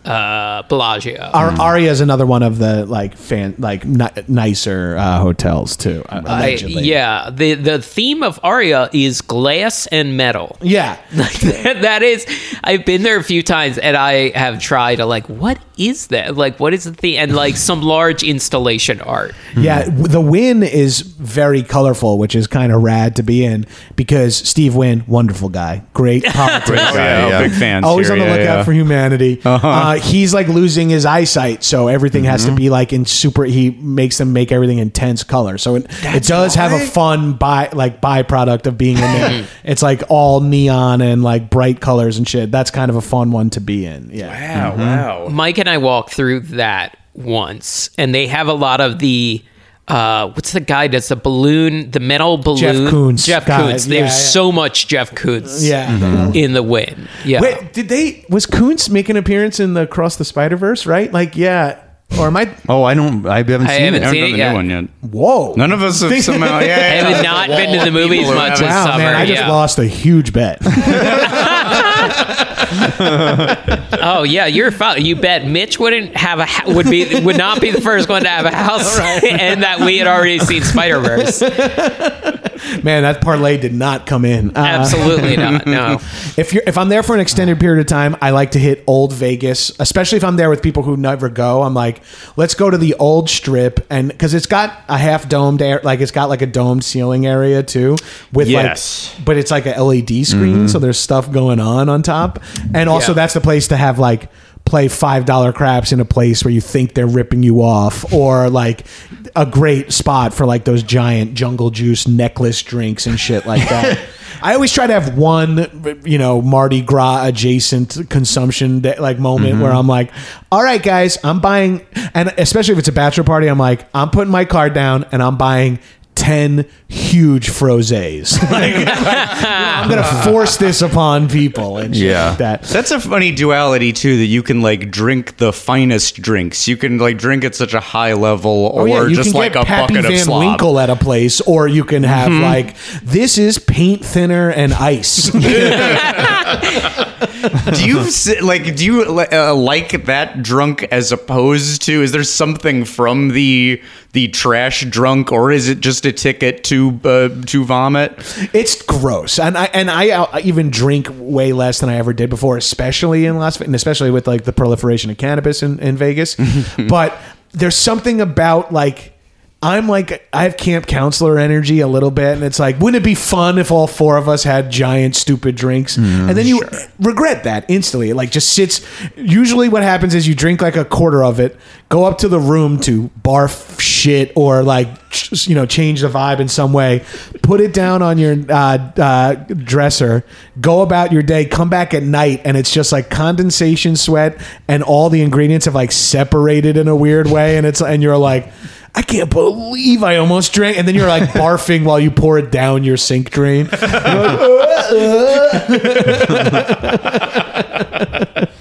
uh, Bellagio. Ar- Aria is another one of the like fan like ni- nicer uh, hotels too. uh, Allegedly. yeah, the the theme of Aria is glass and metal. yeah. that that is i've been there a few times and i have tried to like what is that like what is the theme and like some large installation art Yeah, w- the Wynn is very colorful, which is kind of rad to be in because Steve Wynn, wonderful guy, great politics. Oh, yeah, guy, yeah. big fans. Always here, on the yeah, lookout yeah. for humanity. Uh he's like losing his eyesight, so everything has to be like in super. He makes them make everything intense color, so it, it does have a fun by like byproduct of being in there. it's like all neon and like bright colors and shit. That's kind of a fun one to be in. Yeah. Wow, wow. mike and i walked through that once and they have a lot of the uh, what's the guy that's the balloon, the metal balloon? Koons. Jeff God, Koons. yeah, There's yeah. so much Jeff Koons Yeah. in the Wynn. Yeah. Wait, did they? Was Kuntz make an appearance in the Across the Spider Verse? Right? Like, yeah. Or am I? Oh, I don't. I haven't I seen haven't it. I haven't it the yet. new one yet. Whoa! None of us have somehow. Yeah, I have not been to the movies People who much this. Wow, summer. man! I just yeah. lost a huge bet. Oh yeah, you're fine. You bet Mitch wouldn't have a ha- would be would not be the first one to have a house, and that we had already seen Spider Verse. Man, that parlay did not come in. Uh, Absolutely not. No. if you're if I'm there for an extended period of time, I like to hit old Vegas, especially if I'm there with people who never go. I'm like, let's go to the old strip and because it's got a half domed air, like it's got like a domed ceiling area too, with Yes. like, but it's like a LED screen, so there's stuff going on on top, and also Yeah. that's the place to have like play five dollar craps in a place where you think they're ripping you off or like a great spot for like those giant jungle juice necklace drinks and shit like that. I always try to have one you know mardi gras adjacent consumption day, like moment mm-hmm. where i'm like all right guys i'm buying and especially if it's a bachelor party i'm like i'm putting my card down and i'm buying 10 huge frosés. like, I'm going to force this upon people and shit Yeah. like that. That's a funny duality too. That you can like drink the finest drinks. You can like drink at such a high level, or Oh, yeah, just can like get a Pappy bucket Van of slop. Winkle at a place, or you can have mm-hmm. like this is paint thinner and ice. do you like? Do you uh, like that drunk as opposed to? Is there something from the the trash drunk, or is it just a ticket to uh, to vomit? it's gross, and I and I uh, even drink way less than I ever did before, especially in Las Vegas, and especially with like the proliferation of cannabis in, in Vegas. but there's something about like. I'm like I have camp counselor energy a little bit, and it's like, wouldn't it be fun if all four of us had giant stupid drinks? and then you regret that instantly. It like just sits. Usually, what happens is you drink like a quarter of it, go up to the room to barf shit or like you know change the vibe in some way, put it down on your uh, uh, dresser, go about your day, come back at night, and it's just like condensation sweat, and all the ingredients have like separated in a weird way, and it's and you're like. I can't believe I almost drank, and then you're like barfing while you pour it down your sink drain.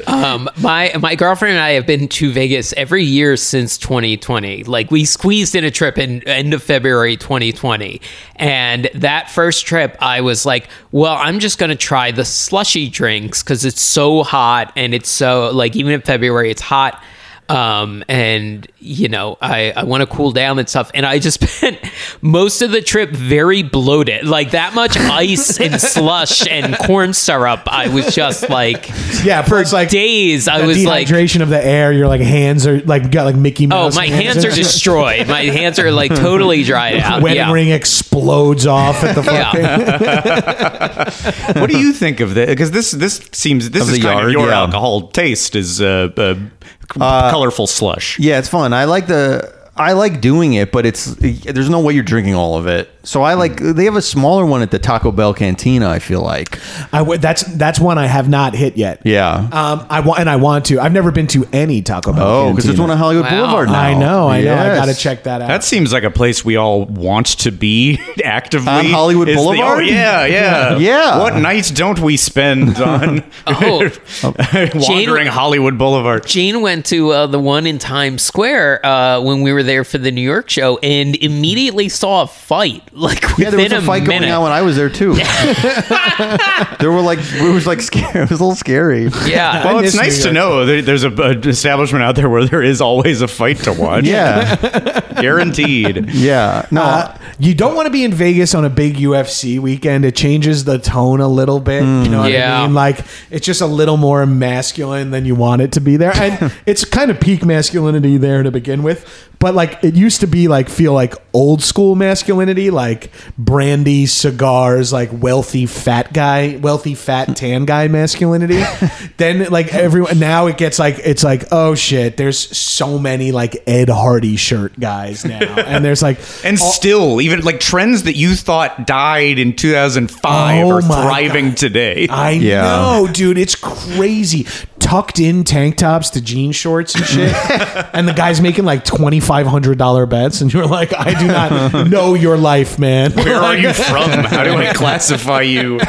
Um, my my girlfriend and I have been to Vegas every year since 2020. Like we squeezed in a trip in end of February 2020, and that first trip I was like, well, I'm just gonna try the slushy drinks because it's so hot and it's so like even in February it's hot. Um, and you know, I, I want to cool down and stuff. And I just spent most of the trip very bloated, like that much ice and slush and corn syrup. I was just like, yeah, for like days. I the was like, dehydration of the air. Your like hands are like got like Mickey Mouse. oh, my hands are destroyed. My hands are like totally dried out. Wedding yeah. ring explodes off at the Yeah. what do you think of this? Because this this seems this Of is the kind yard, of your yeah. alcohol taste is uh, uh, c- colorful slush. Yeah, it's fun. I like the I like doing it, but it's there's no way you're drinking all of it. So I like they have a smaller one at the Taco Bell Cantina. I feel like I w- that's that's one I have not hit yet. yeah. Um, I want and I want to. I've never been to any Taco Bell. Oh, because there's one on Hollywood Wow. Boulevard now. I know, I know. I got to check that out. That seems like a place we all want to be actively On Hollywood is the- Boulevard? oh yeah, yeah, Yeah. What nights don't we spend on Oh. wandering Hollywood Boulevard? Jane went to uh, the one in Times Square uh, when we were there for the New York show and immediately saw a fight. Like Yeah, there was within a fight minute. going on when I was there too. there were like it was like scary. It was a little scary. Yeah. Well, it's nice to know that there's a, an establishment out there where there is always a fight to watch. Yeah, guaranteed. yeah. No, Uh, you don't want to be in Vegas on a big UFC weekend. It changes the tone a little bit. you know what Yeah. I mean? Like it's just a little more masculine than you want it to be there, and it's kind of peak masculinity there to begin with. But like it used to be, like feel like old school masculinity, like brandy, cigars, like wealthy fat guy, wealthy fat tan guy masculinity. then like everyone now it gets like it's like oh shit, there's so many like Ed Hardy shirt guys now, and there's like And still, even like trends that you thought died in 2005 Oh are thriving God. today. I Yeah. know, dude. It's crazy. Tucked in tank tops to jean shorts and shit. and the guy's making like twenty five hundred dollar bets, and you're like, I do not know your life, man. Where are you from? How do I classify you?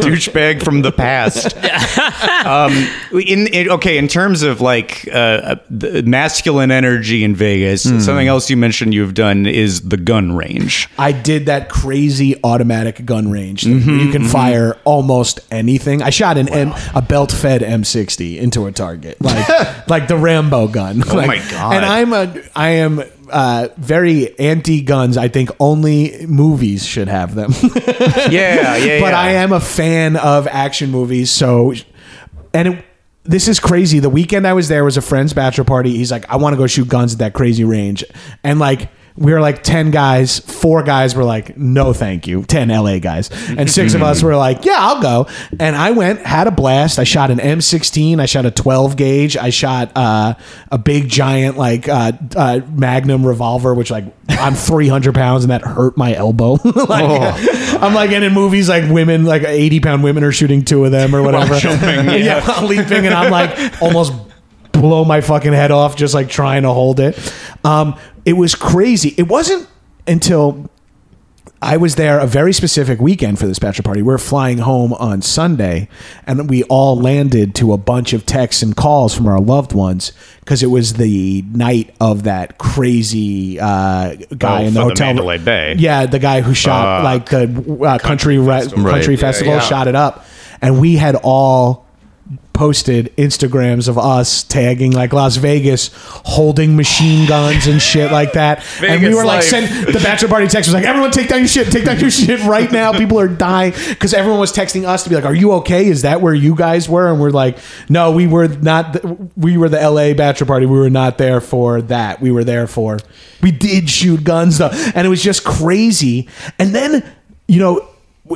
Douchebag from the past. Um, in, in okay, in terms of like uh, masculine energy in Vegas, something else you mentioned you've done is the gun range. I did that crazy automatic gun range. thing where you can fire almost anything. I shot an M, a belt fed M60 into a target, like like the Rambo gun. Oh my God. And I'm a I am uh, very anti guns. I think only movies should have them. Yeah, yeah, but yeah. I am a fan of action movies. So, and it, this is crazy. The weekend I was there was a friend's bachelor party. He's like, I want to go shoot guns at that crazy range, and like. We were like 10 guys. Four guys were like, no, thank you. 10 LA guys. And six of us were like, yeah, I'll go. And I went, had a blast. I shot an M16. I shot a 12 gauge. I shot uh, a big, giant, like, uh, uh, Magnum revolver, which, like, I'm 300 pounds and that hurt my elbow. like, I'm like, and in movies, like, women, like, 80 pound women are shooting two of them or whatever. jumping, yeah, while leaping. And I'm like, almost blow my fucking head off just like trying to hold it. Um, it was crazy. It wasn't until I was there a very specific weekend for this bachelor party. We are flying home on Sunday, and we all landed to a bunch of texts and calls from our loved ones because it was the night of that crazy uh, guy Oh, in the for the hotel. Mandalay Bay. Yeah, the guy who shot Uh, like the uh, country re- festival. country Right. festival Yeah, yeah. shot it up, and we had all posted Instagrams of us tagging like Las Vegas holding machine guns and shit like that. and we were like, life. send the bachelor party text was like, everyone take down your shit, take down your shit right now. People are dying because everyone was texting us to be like, are you okay? Is that where you guys were? And we're like, no, we were not. th- We were the LA bachelor party. We were not there for that. We were there for. We did shoot guns though, and it was just crazy. And then you know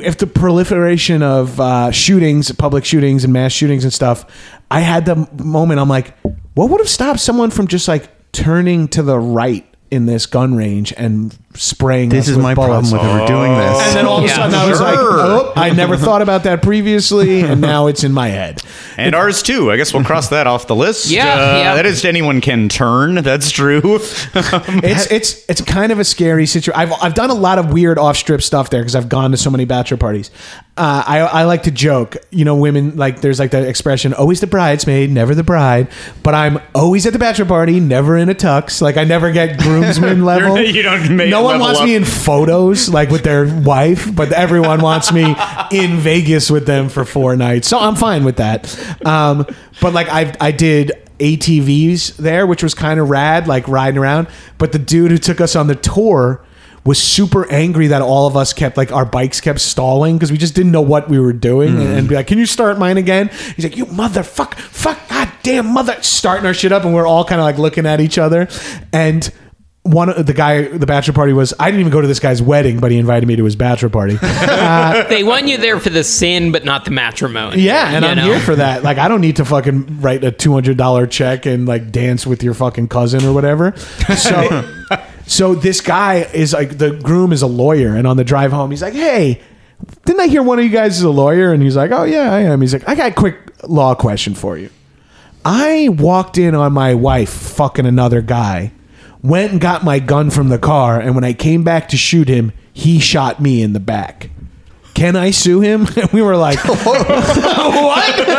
if the proliferation of uh, shootings, public shootings, and mass shootings and stuff, I had the moment. I'm like, what would have stopped someone from just like turning to the right in this gun range and spraying? This us is with my bullets? problem with ever doing this. And then all of a Yeah. sudden, I was like, oh, I never thought about that previously, and now it's in my head. And ours too. I guess we'll cross that off the list. Yeah, Uh, yeah. That is anyone can turn. That's true. it's it's it's kind of a scary situation. I've I've done a lot of weird off strip stuff there because I've gone to so many bachelor parties. Uh, I I like to joke, you know, women like there's like the expression always the bridesmaid, never the bride. But I'm always at the bachelor party, never in a tux. Like I never get groomsman level. you don't make no one wants up. me in photos like with their wife, but everyone wants me in Vegas with them for four nights. So I'm fine with that. Um, but like I I did ATVs there, which was kind of rad, like riding around. But the dude who took us on the tour was super angry that all of us kept like our bikes kept stalling because we just didn't know what we were doing and, and be like, "Can you start mine again?" He's like, "You motherfucker, fuck, goddamn mother!" Starting our shit up, and we're all kind of like looking at each other, and one of the guy the bachelor party was i didn't even go to this guy's wedding but he invited me to his bachelor party. Uh, they want you there for the sin, but not the matrimony. yeah and i'm know? here for that. Like i don't need to fucking write a $200 check and like dance with your fucking cousin or whatever. So so this guy is like the groom is a lawyer and on the drive home he's like hey didn't i hear one of you guys is a lawyer? And he's like oh yeah i am. He's like i got a quick law question for you. I walked in on my wife fucking another guy, went and got my gun from the car, and when I came back to shoot him, he shot me in the back. Can I sue him? And we were like, what?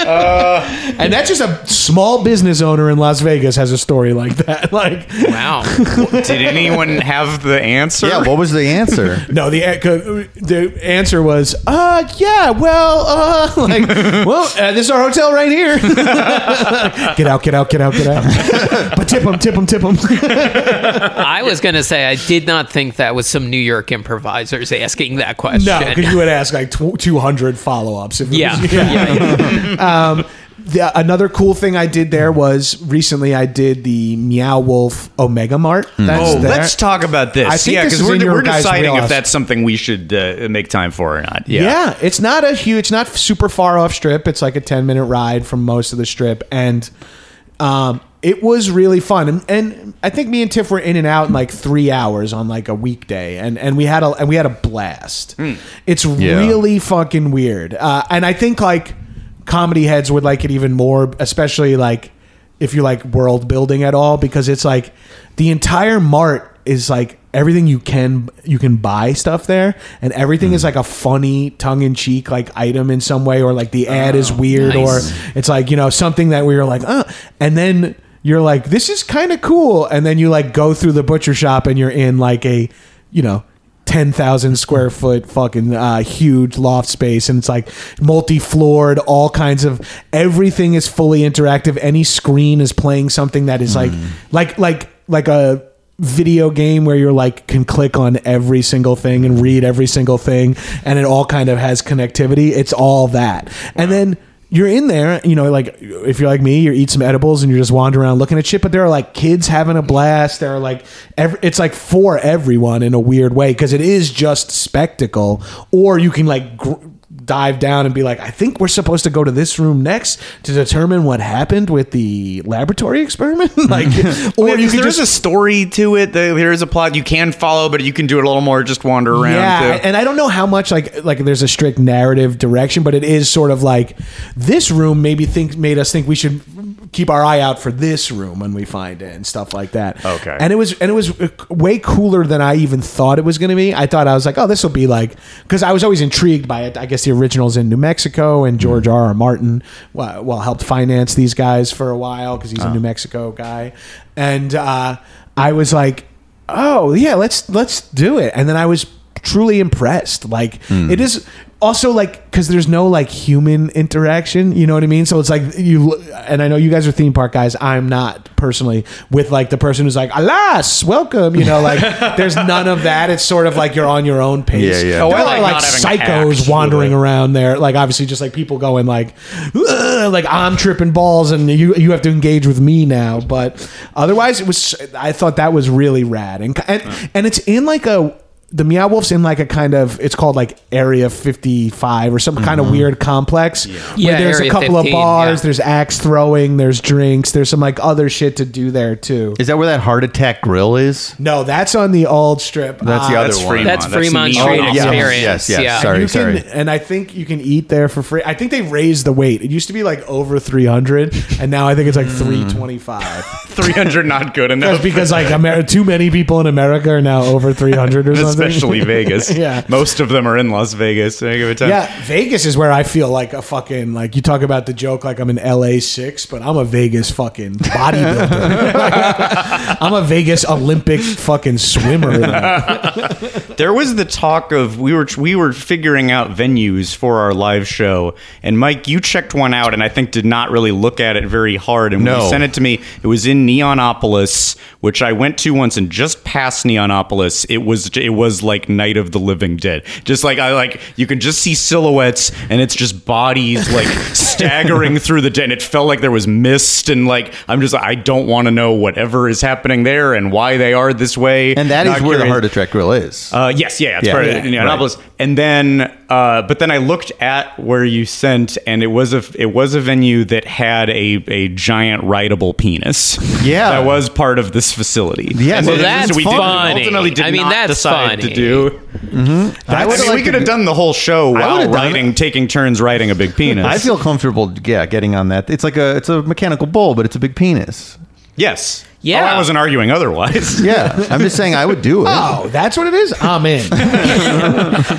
and that's just a small business owner in Las Vegas has a story like that. Like, Wow. Did anyone have the answer? yeah, what was the answer? no, the the answer was, uh, yeah, well, uh, like, well, uh, this is our hotel right here. get out, get out, get out, get out. but tip them! tip them! tip them! I was going to say, I did not think that was some New York improvisers asking that question. No, because you would ask like tw- 200 follow ups. Yeah. Yeah, um, the, another cool thing I did there was recently I did the Meow Wolf Omega Mart. That's Oh, there. let's talk about this. I think yeah, because we're, we're deciding if that's something we should uh, make time for or not. Yeah. Yeah. it's not a huge, it's not super far off strip. It's like a 10 minute ride from most of the strip. And um, it was really fun. And, and I think me and Tiff were in and out in like three hours on like a weekday. And, and we had a, and we had a blast. It's really fucking weird. Uh, and I think like comedy heads would like it even more, especially like if you like world building at all, because it's like the entire mart is like everything you can you can buy stuff there, and everything is like a funny tongue in cheek like item in some way, or like the ad is weird, nice. or it's like you know something that we were like, uh, and then you're like, this is kind of cool, and then you like go through the butcher shop and you're in like a you know. 10,000 square foot fucking uh, huge loft space and it's like multi-floored all kinds of everything is fully interactive. Any screen is playing something that is like like like like a video game where you're like can click on every single thing and read every single thing and it all kind of has connectivity. It's all that. And then you're in there, you know, like if you're like me, you eat some edibles and you're just wandering around looking at shit. But there are like kids having a blast. There are like, every, it's like for everyone in a weird way because it is just spectacle. Or you can like gr- dive down and be like, I think we're supposed to go to this room next to determine what happened with the laboratory experiment. like, or Or you there can is a story to it. There there is a plot you can follow, but you can do it a little more. Just wander around. Yeah, too. and I don't know how much like like there's a strict narrative direction, but it is sort of like this room maybe think made us think we should keep our eye out for this room when we find it and stuff like that. Okay. and it was and it was uh, way cooler than I even thought it was going to be. I thought I was like, oh, this will be like because I was always intrigued by it. I guess the originals in New Mexico and mm-hmm. George R. R. Martin well, well helped finance these guys for a while because he's a ah. New Mexico guy, and uh, I was like oh yeah let's let's do it and then i was truly impressed like hmm. it is also like because there's no like human interaction you know what i mean? So it's like you and i know you guys are theme park guys. I'm not personally with like the person who's like alas welcome you know like there's none of that. It's sort of like you're on your own pace. Yeah, yeah. there Oh, I are like like psychos wandering around there. Like obviously just like people going like like i'm tripping balls and you you have to engage with me now. But otherwise it was i thought that was really rad. And and, and it's in like a the Meow Wolf's in like a kind of it's called like Area 55 or some kind of weird complex. Yeah, Yeah, there's Area a couple 15, of bars, yeah. there's axe throwing, there's drinks, there's some like other shit to do there too. Is that where that Heart Attack Grill is? No, that's on the old strip. That's the Uh, other That's one. Fremont. That's That's Fremont Street Opera. yes, experience. yes, yes, yeah. sorry. you can, and I think you can eat there for free. I think they raised the weight. It used to be like over 300, and now I think it's like 325. Three hundred not good enough. Because like Amer- too many people in America are now over 300 or something. Especially Vegas. Yeah. most of them are in Las Vegas. Any given time. Yeah, Vegas is where I feel like a fucking like you talk about the joke like I'm in LA six, but I'm a Vegas fucking bodybuilder. I'm a Vegas Olympic fucking swimmer. There was the talk of we were we were figuring out venues for our live show, and Mike, you checked one out, and I think did not really look at it very hard. And when you sent it to me, it was in Neonopolis, which I went to once, and just past Neonopolis, it was it was like Night of the Living Dead. Just like I like you can just see silhouettes, and it's just bodies like staggering through the dead. And it felt like there was mist, and like I'm just I don't want to know whatever is happening there and why they are this way. And that is Not where the. Heart Attack Grill is. Uh, yes, yeah, it's Yeah. part of Yeah, Neonopolis. And then, uh, but then I looked at where you sent, and it was a it was a venue that had a a giant rideable penis. Yeah. that was part of this facility. Yeah, And Well, so that's we did- funny. ultimately did I mean, not that's decide to funny. Mm-hmm. do. I I would've mean, we could have done the whole show while would've done riding, taking turns riding a big penis. I feel comfortable, yeah, getting on that. It's like a it's a mechanical bull, but it's a big penis. yes. Yeah. Oh, I wasn't arguing otherwise. Yeah, I'm just saying I would do it. Oh, that's what it is. I'm in.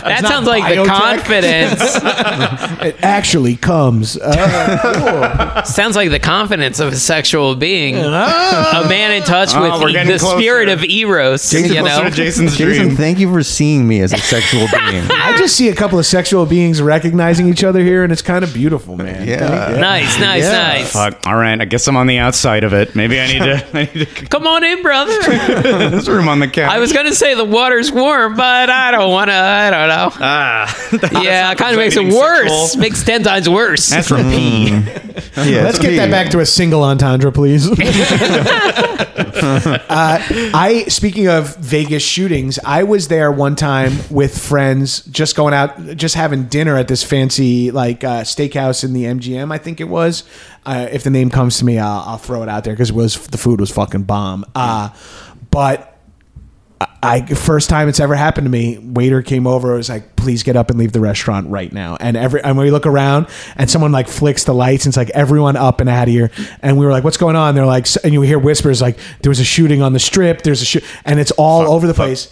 That sounds like the confidence. it actually comes. Uh, sounds like the confidence of a sexual being. a man in touch Oh, with the closer. spirit of Eros. Getting you know? to Jason's Jason, dream. thank you for seeing me as a sexual being. I just see a couple of sexual beings recognizing each other here, and it's kind of beautiful, man. Yeah. Nice, nice, Yeah. nice. Fuck. All right. I guess I'm on the outside of it. Maybe I need to. I to Come on in, brother. this room on the couch. I was gonna say the water's warm, but I don't want to. I don't know. Ah. yeah, it kind of makes it worse. sexual. Makes ten times worse. That's from pee. Yeah, Let's it's get that back to a single entendre, please. uh, I speaking of Vegas shootings, I was there one time with friends, just going out, just having dinner at this fancy like uh, steakhouse in the MGM. I think it was. Uh, if the name comes to me, I'll, I'll throw it out there because it was the food was fucking bomb. Uh, but I first time it's ever happened to me. Waiter came over. I Was like, "Please get up and leave the restaurant right now." And every and we look around, and someone like flicks the lights, and it's like everyone up and out of here. And we were like, "What's going on?" They're like, and you hear whispers like, "There was a shooting on the strip. There's a shoot," and it's all over the place.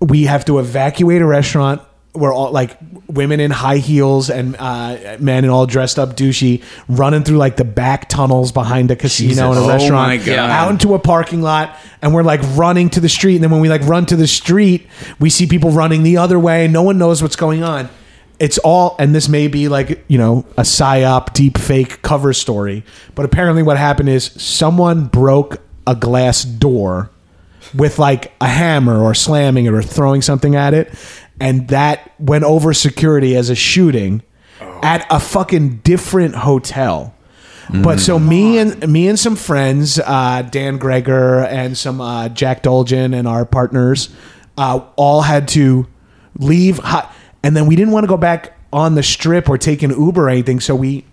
We have to evacuate a restaurant. We're all like women in high heels and uh, men in all dressed up douchey, running through like the back tunnels behind a casino and a Oh restaurant my God. out into a parking lot and we're like running to the street and then when we like run to the street we see people running the other way no one knows what's going on. It's all and this may be like you know a psyop deep fake cover story but apparently what happened is someone broke a glass door with like a hammer or slamming it or throwing something at it, and that went over security as a shooting at a fucking different hotel. But so me and me and some friends, uh, Dan Gregor and some uh, Jack Dolgen and our partners, uh, all had to leave. Hot, and then we didn't want to go back on the strip or take an Uber or anything, so we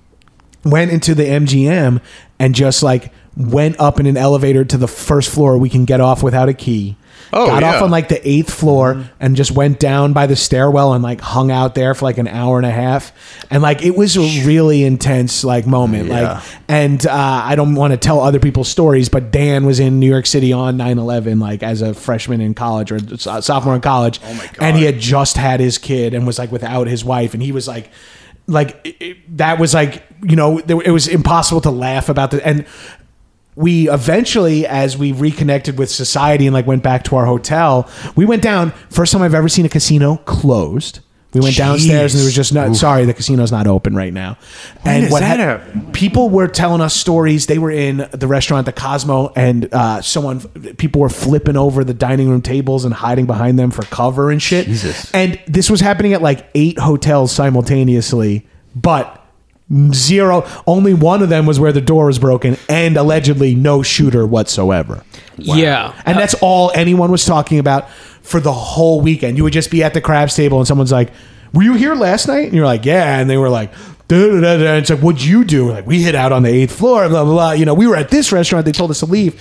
went into the MGM and just like went up in an elevator to the first floor we can get off without a key. Oh, got yeah. off on like the eighth floor and just went down by the stairwell and like hung out there for like an hour and a half. And like it was a really intense like moment. Yeah. Like and uh, I don't want to tell other people's stories, but Dan was in New York City on 9-11 like as a freshman in college or sophomore in college. Oh my god. And he had just had his kid and was like without his wife and he was like like it, that was like you know it was impossible to laugh about the and we eventually as we reconnected with society and like went back to our hotel we went down. First time i've ever seen a casino closed. We went downstairs and there was just no sorry the casino's not open right now. And does what that happen? people were telling us stories. They were in the restaurant the cosmo and uh, someone people were flipping over the dining room tables and hiding behind them for cover and shit. Jesus. and this was happening at like eight hotels simultaneously but zero. Only one of them was where the door was broken and allegedly no shooter whatsoever. Yeah. and that's all anyone was talking about for the whole weekend. You would just be at the craps table and someone's like were you here last night? And you're like yeah. And they were like da, da, da, da. And it's like what'd you do We're like we hit out on the eighth floor blah blah blah you know we were at this restaurant they told us to leave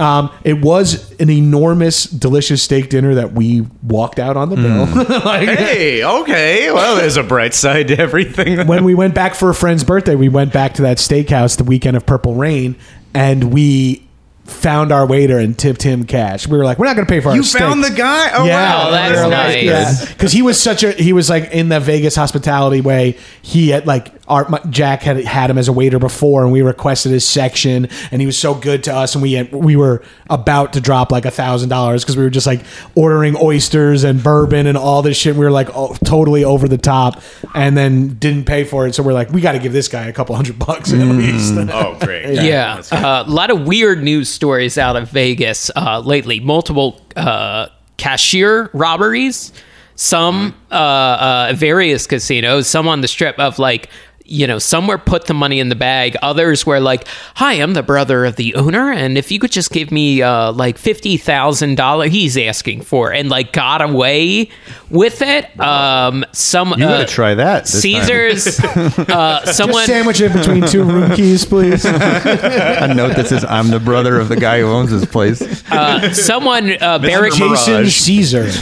um, it was an enormous delicious steak dinner that we walked out on the bill like, Hey, okay. Well, there's a bright side to everything. when we went back for a friend's birthday, we went back to that steakhouse the weekend of Purple Rain, and we found our waiter and tipped him cash. We were like, we're not going to pay for our you steak. found the guy? Oh, yeah, wow. That's nice. Like, yeah, because he was such a he was like in the Vegas hospitality way. He had like our my- Jack had had him as a waiter before, and we requested his section, and he was so good to us, and we had, we were about to drop like a thousand dollars because we were just like ordering oysters and bourbon and all this shit. We were like oh, totally over the top, and then didn't pay for it. So we're like, we got to give this guy a couple hundred bucks at least. Oh, great. Yeah, Uh, a lot of weird news stories out of Vegas uh, lately. Multiple uh, cashier robberies, some uh, uh, various casinos, some on the strip of like. You know, some were put the money in the bag. Others were like, "Hi, I'm the brother of the owner, and if you could just give me uh, like fifty thousand dollars, he's asking for," and like got away with it. Um, some You uh, gotta try that. this time. Caesars. uh, someone Just sandwich it between two room keys, please. a note that says, "I'm the brother of the guy who owns this place." uh, someone uh, barricaded. Jason Caesar.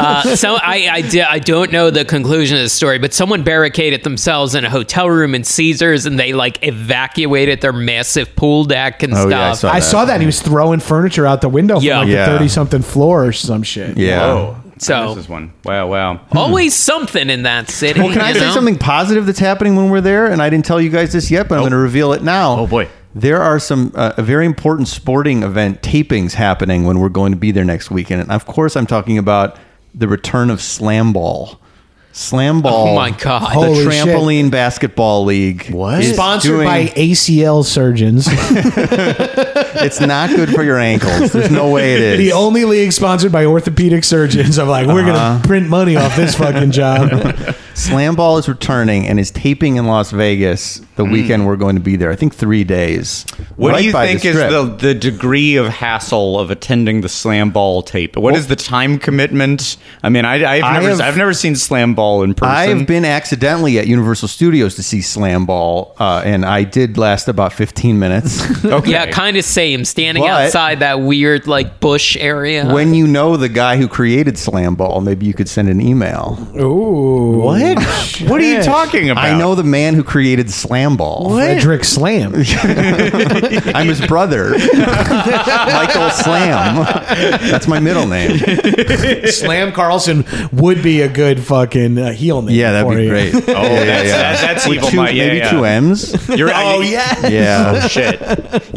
Uh, so I I, di- I don't know the conclusion of the story, but someone barricaded themselves in a hotel room in Caesars, and they like evacuated their massive pool deck and Oh, yeah, I stuff. saw I saw that and he was throwing furniture out the window from Yeah. like Yeah. the thirty something floor or some shit. Yeah. Oh, So- this is one. Wow, wow. Always something in that city. Well, can I you say know? something positive that's happening when we're there? And I didn't tell you guys this yet, but I'm going to reveal it now. Oh, boy. There are some uh, a very important sporting event tapings happening when we're going to be there next weekend, and of course, I'm talking about the return of Slam Ball. Slam Ball. Oh my God. The Holy trampoline basketball league. What? is Sponsored doing- by ACL surgeons. It's not good for your ankles. There's no way it is. the only league sponsored by orthopedic surgeons. I'm like, we're Uh-huh. gonna print money off this fucking job. Slam Ball is returning and is taping in Las Vegas the weekend we're going to be there. I think three days. What Right do you by think is strip. the, the degree of hassle of attending the slam ball tape? What is the time commitment? I mean, I, I've, I never, have- I've never seen slam ball in person. I've been accidentally at Universal Studios to see Slam Ball, uh, and I did last about 15 minutes. okay. Yeah, kind of same. Standing But- outside that weird like bush area. when you know the guy who created Slam Ball, maybe you could send an email. Ooh, What? What are you talking about? I know the man who created Slam Ball. Frederick Slam. I'm his brother, Michael Slam. That's my middle name. Slam Carlson would be a good fucking uh, heel name. Yeah, that'd for be you. great. Oh, that's, that- that's With evil. two, Mike. Yeah, maybe yeah. two M's. You're, oh yeah. Yeah. Oh shit.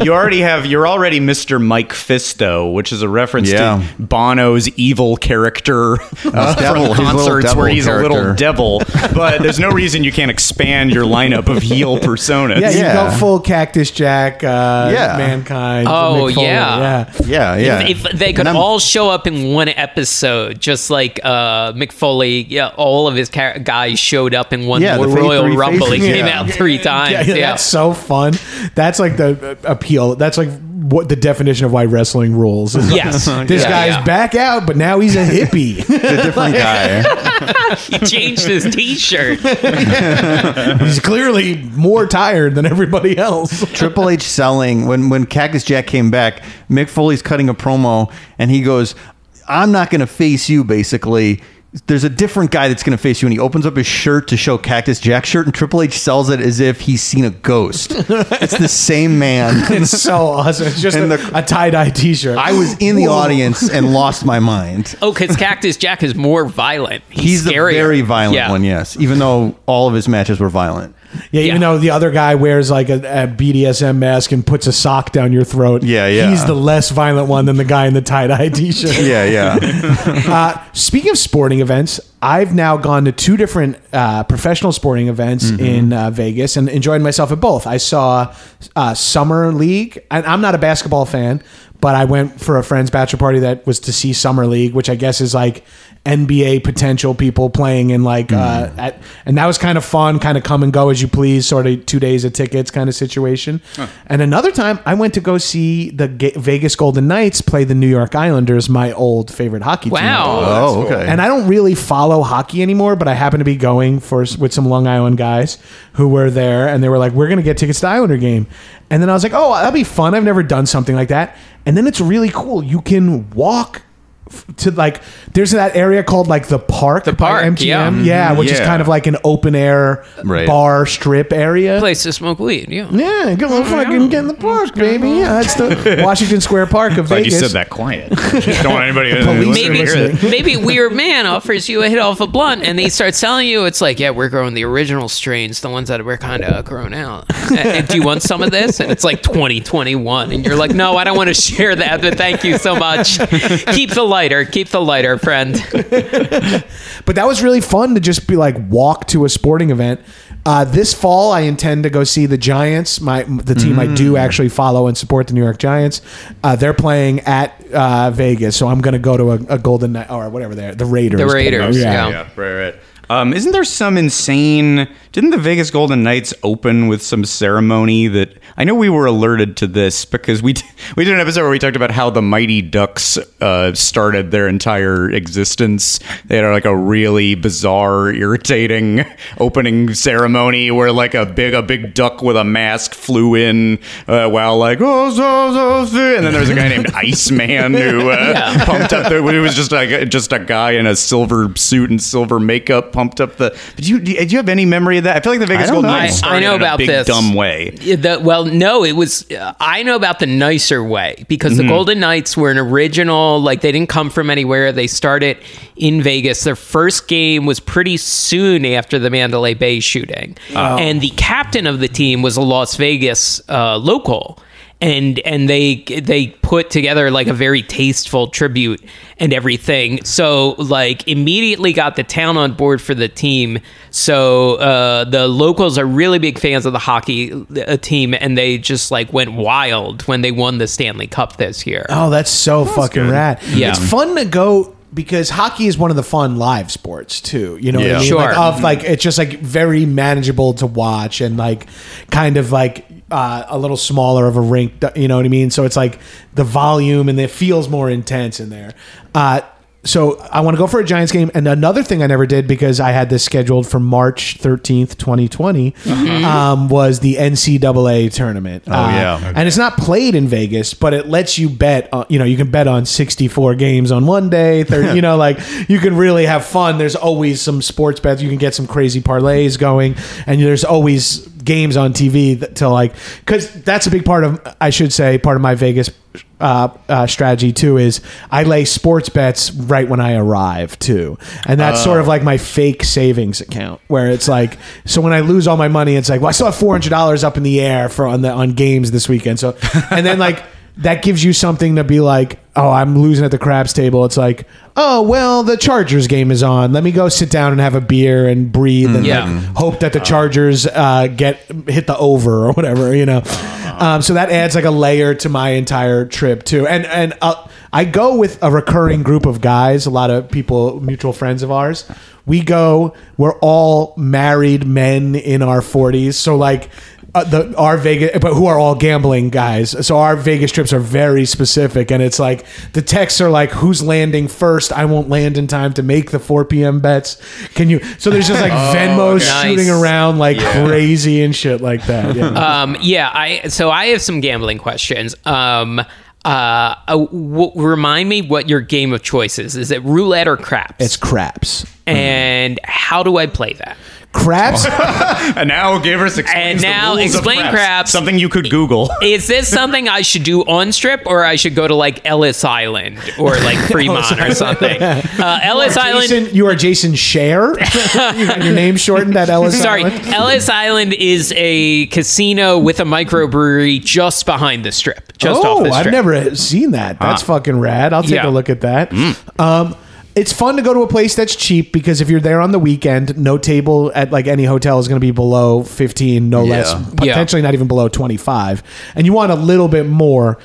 You already have. You're already Mr. Mike Fisto, which is a reference Yeah. to Bono's evil character uh, devil, from his little concerts devil where he's a little character. devil. But there's no reason you can't expand your lineup of heel personas. Yeah, you Yeah. go full Cactus Jack, uh, Yeah. mankind. Oh, yeah. yeah. Yeah, yeah. If, if they could all show up in one episode, just like uh, Mick Foley, yeah, all of his char- guys showed up in one Yeah, the Royal three Rumble. He came yeah. out three times. Yeah, Yeah, yeah, that's so fun. That's like the uh, appeal. That's like what the definition of why wrestling rules. is. Yes. this Yeah, guy's yeah. back out, but now he's a hippie. a different guy. he changed his T-shirt. he's clearly more tired than everybody else. Triple H selling when when Cactus Jack came back, Mick Foley's cutting a promo and he goes, "I'm not going to face you." Basically, there's a different guy that's going to face you, and he opens up his shirt to show Cactus Jack shirt, and Triple H sells it as if he's seen a ghost. it's the same man. It's so awesome. It's just a, the- a tie dye T-shirt. I was in the Whoa. audience and lost my mind. Oh, because Cactus Jack is more violent. He's, He's the very violent Yeah. one, yes. Even though all of his matches were violent. Yeah, even Yeah. though the other guy wears like a, a BDSM mask and puts a sock down your throat. Yeah, yeah. He's the less violent one than the guy in the tie dye T-shirt. Yeah, yeah. Uh, speaking of sporting events, I've now gone to two different uh, professional sporting events Mm-hmm. in uh, Vegas and enjoyed myself at both. I saw uh, Summer League, and I'm not a basketball fan, but I went for a friend's bachelor party that was to see Summer League, which I guess is like NBA potential people playing in like uh, Mm. at, and that was kind of fun, kind of come and go as you please, sort of two days of tickets kind of situation. And another time, I went to go see the Ga- Vegas Golden Knights play the New York Islanders, my old favorite hockey team. Wow. oh, okay. And I don't really follow hockey anymore, but I happen to be going for with some Long Island guys who were there, and they were like, "We're going to get tickets to the Islander game." And then I was like, "Oh, that'll be fun. I've never done something like that." And then it's really cool. You can walk f- to like there's that area called like the park, The park, MGM, yeah. yeah, mm-hmm. which is kind of like an open air Right. bar strip area. Place to smoke weed. Yeah. Yeah, go oh, fucking get in the park, baby. Yeah, it's the Washington Square Park of Glad you said that quiet. Don't want anybody to police listen are to hear listening. that. Maybe weird man offers you a hit off a blunt, and they start telling you it's like, yeah, we're growing the original strains, the ones that were kind of grown out. And, and do you want some of this? And it's like 2021, and you're like, no, I don't want to share that, but thank you so much. Keep the lighter, keep the lighter, friend. But that was really fun to just be like walk to a sporting event. Uh, this fall, I intend to go see the Giants. My the team I Mm. do actually follow and support, the New York Giants. Uh, they're playing at uh, Vegas, so I'm going to go to a, a Golden Knight or whatever they're the Raiders. The Raiders, yeah. Yeah, right, right. Um, isn't there some insane? Didn't the Vegas Golden Knights open with some ceremony that I know we were alerted to this because we we did an episode where we talked about how the Mighty Ducks uh, started their entire existence. They had like a really bizarre, irritating opening ceremony where like a big a big duck with a mask flew in uh, while like oh so so so," and then there was a guy named Iceman who uh, pumped up the. It was just like just a guy in a silver suit and silver makeup pumped up the. But you do you have any memory of that? I feel like the Vegas Golden know. Knights I- I know in a about big this. dumb way. The, well, no, it was. Uh, I know about the nicer way because Mm-hmm. the Golden Knights were an original. Like they didn't come from anywhere. They started in Vegas. Their first game was pretty soon after the Mandalay Bay shooting, Oh. and the captain of the team was a Las Vegas uh, local. And and they they put together like a very tasteful tribute and everything. So like immediately got the town on board for the team. So uh, the locals are really big fans of the hockey uh, team, and they just like went wild when they won the Stanley Cup this year. Oh, that's so fucking rad. Yeah. It's fun to go because hockey is one of the fun live sports too. You know what I mean? Sure. Like of like it's just like very manageable to watch and like kind of like uh, a little smaller of a rink. You know what I mean? So it's like the volume and it feels more intense in there. Uh, so I want to go for a Giants game. And another thing I never did because I had this scheduled for March 13th, 2020, um, was the NCAA tournament. Oh, yeah. And it's not played in Vegas, but it lets you bet, on, you know, you can bet on 64 games on one day. 30, you know, like you can really have fun. There's always some sports bets. You can get some crazy parlays going. And there's always games on TV that, to like, because that's a big part of, I should say, part of my Vegas uh, uh, strategy too is I lay sports bets right when I arrive too, and that's sort of like my fake savings account where it's like so when I lose all my money, it's like well I still have four hundred dollars up in the air for on the on games this weekend. So and then like that gives you something to be like oh, I'm losing at the craps table. It's like, oh, well, the Chargers game is on. Let me go sit down and have a beer and breathe and Yeah. like, hope that the Chargers uh, get hit the over or whatever, you know. Um, so that adds like a layer to my entire trip too. And and uh, I go with a recurring group of guys, a lot of people, mutual friends of ours. We go. We're all married men in our forties. So like. Uh, the our Vegas, but who are all gambling guys. So our Vegas trips are very specific, and it's like the texts are like, "Who's landing first? I won't land in time to make the 4 p.m. bets. Can you?" So there's just like Venmo okay. shooting around like crazy and shit like that. Yeah. Um, yeah, I so I have some gambling questions. Um, uh, uh, w- remind me what your game of choice is. Is it roulette or craps? It's craps. and how do I play that? Craps. And now Gabrus explains And the now rules of explain craps. craps. Something you could Google. Is this something I should do on strip, or I should go to like Ellis Island or like Fremont or something? Uh, Ellis Island. Jason, you are Jason Share. your name shortened at Ellis Sorry, Island. Ellis Island is a casino with a microbrewery just behind the strip, just off oh, the I've never seen that. That's fucking rad. I'll take Yeah. a look at that. Um, it's fun to go to a place that's cheap because if you're there on the weekend, no table at like any hotel is going to be below 15, no less, potentially not even below 25. And you want a little bit more.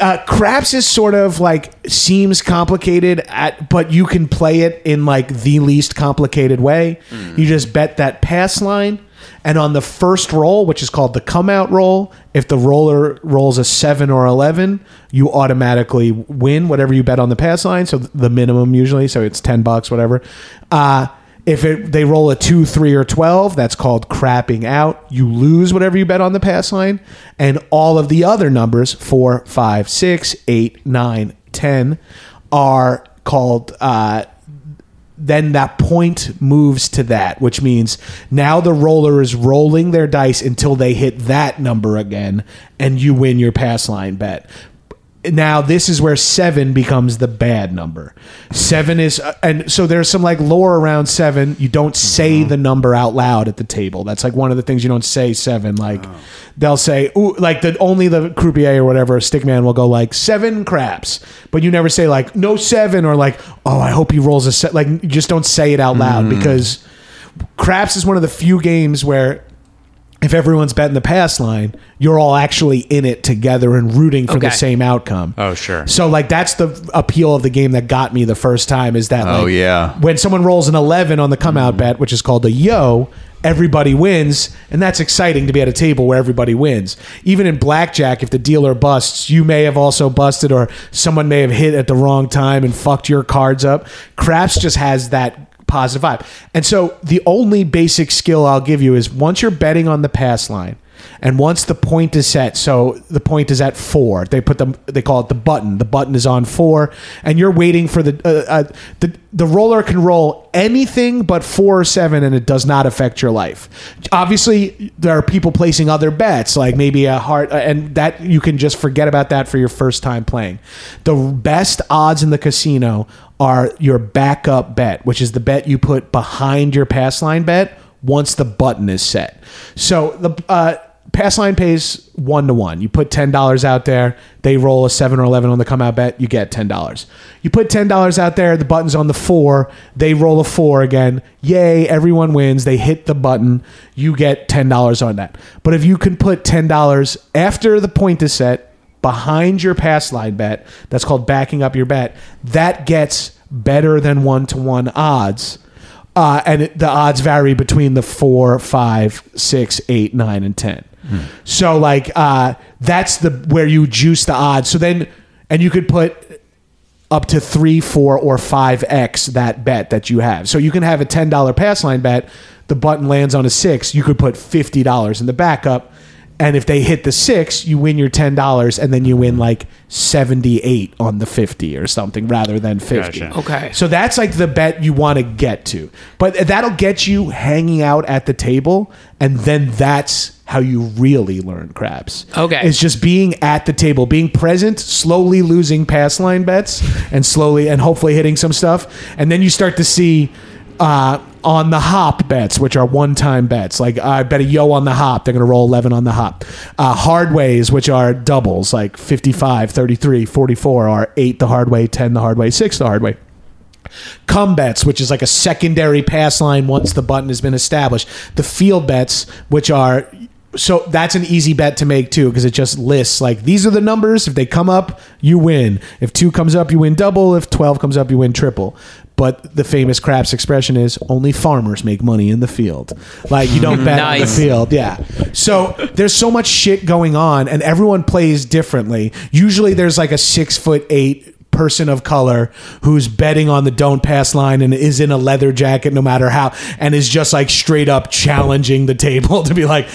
Uh, craps is sort of like seems complicated at but you can play it in like the least complicated way. You just bet that pass line and on the first roll which is called the come out roll if the roller rolls a 7 or 11 you automatically win whatever you bet on the pass line so the minimum usually so it's 10 bucks whatever uh if it, they roll a 2, 3, or 12, that's called crapping out. You lose whatever you bet on the pass line. And all of the other numbers, 4, 5, 6, 8, 9, 10, are called. Uh, then that point moves to that, which means now the roller is rolling their dice until they hit that number again, and you win your pass line bet now this is where seven becomes the bad number. Seven is, uh, and so there's some like lore around seven. You don't say the number out loud at the table. That's like one of the things you don't say seven. Like they'll say, ooh, like the only the croupier or whatever, stickman will go like seven craps, but you never say like no seven or like oh I hope he rolls a set. Like you just don't say it out loud because craps is one of the few games where if everyone's betting the pass line, you're all actually in it together and rooting for Okay. the same outcome. Oh, sure. So like that's the appeal of the game that got me the first time is that Oh, like, yeah. when someone rolls an 11 on the come out bet, which is called a yo, everybody wins and that's exciting to be at a table where everybody wins. Even in blackjack if the dealer busts, you may have also busted or someone may have hit at the wrong time and fucked your cards up. Craps just has that positive vibe. And so the only basic skill I'll give you is once you're betting on the pass line and once the point is set, so the point is at four, they put them, they call it the button. The button is on four, and you're waiting for the uh, uh, the the roller can roll anything but four or seven, and it does not affect your life. Obviously, there are people placing other bets, like maybe a heart, uh, and that you can just forget about that for your first time playing. The best odds in the casino are your backup bet, which is the bet you put behind your pass line bet once the button is set. So the uh, pass line pays one to one. You put ten dollars out there, they roll a seven or eleven on the come out bet, you get ten dollars. You put ten dollars out there, the button's on the four, they roll a four again. Yay, everyone wins. They hit the button, you get ten dollars on that. But if you can put ten dollars after the point is set behind your pass line bet, that's called backing up your bet. That gets better than one to one odds. Uh, and it, the odds vary between the four, five, six, eight, nine, and ten. So like uh, that's the where you juice the odds. So then, and you could put up to three, four, or five x that bet that you have. So you can have a ten dollar pass line bet. The button lands on a six. You could put fifty dollars in the backup, and if they hit the six, you win your ten dollars, and then you win like seventy eight on the fifty or something rather than fifty. Gotcha. Okay. So that's like the bet you want to get to. But that'll get you hanging out at the table, and then that's how you really learn craps. Okay. It's just being at the table, being present, slowly losing pass line bets, and slowly and hopefully hitting some stuff. And then you start to see uh, on the hop bets, which are one time bets. Like I bet a yo on the hop, they're going to roll 11 on the hop. Uh, hard ways, which are doubles, like 55, 33, 44 are 8 the hard way, 10 the hard way, 6 the hard way. Come bets, which is like a secondary pass line once the button has been established. The field bets, which are so that's an easy bet to make too because it just lists like these are the numbers. If they come up, you win. If two comes up, you win double. If twelve comes up, you win triple. But the famous craps expression is only farmers make money in the field. Like you don't bet on the Nice. field. Yeah. So there's so much shit going on, and everyone plays differently. Usually there's like a six foot eight person of color who's betting on the don't pass line and is in a leather jacket no matter how and is just like straight up challenging the table to be like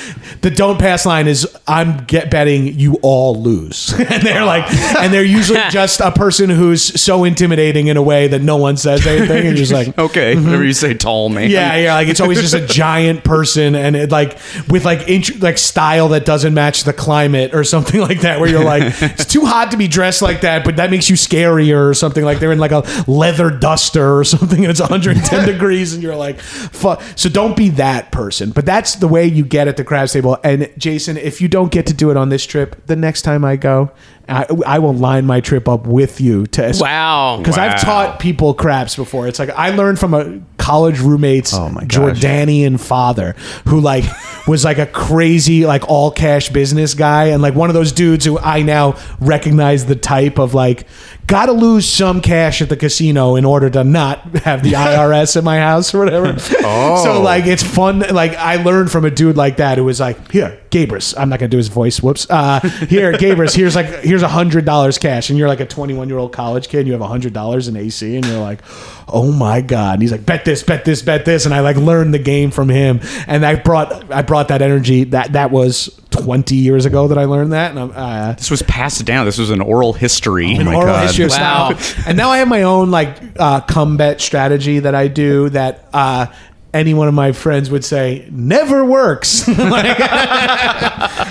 the don't pass line is I'm get betting you all lose and they're like and they're usually just a person who's so intimidating in a way that no one says anything and you're just like Okay, mm-hmm. whenever you say tall man. yeah, yeah, like it's always just a giant person, and it like with like int- like style that doesn't match the climate or something like that. Where you're like, it's too hot to be dressed like that, but that makes you scarier or something. Like they're in like a leather duster or something, and it's 110 degrees, and you're like, fuck. So don't be that person. But that's the way you get at the craps table. And Jason, if you don't get to do it on this trip, the next time I go. I, I will line my trip up with you to Wow. because I've taught people craps before. It's like I learned from a college roommate's Oh my. Jordanian father who like was like a crazy like all cash business guy and like one of those dudes who I now recognize the type of like got to lose some cash at the casino in order to not have the IRS at my house or whatever. Oh. So like it's fun. Like I learned from a dude like that who was like, here, Gabrus. I'm not gonna do his voice. Whoops. Uh, here, Gabrus. Here's like here's a hundred dollars cash, and you're like a 21 year old college kid. And you have a hundred dollars in AC, and you're like, oh my god. And he's like, bet this, bet this, bet this, and I like learned the game from him, and I brought I brought that energy. That that was 20 years ago that I learned that, and I'm. Uh, This was passed down. This was an oral history. an oral history of Wow. style. And now I have my own like uh, come bet strategy that I do that uh, any one of my friends would say never works. like,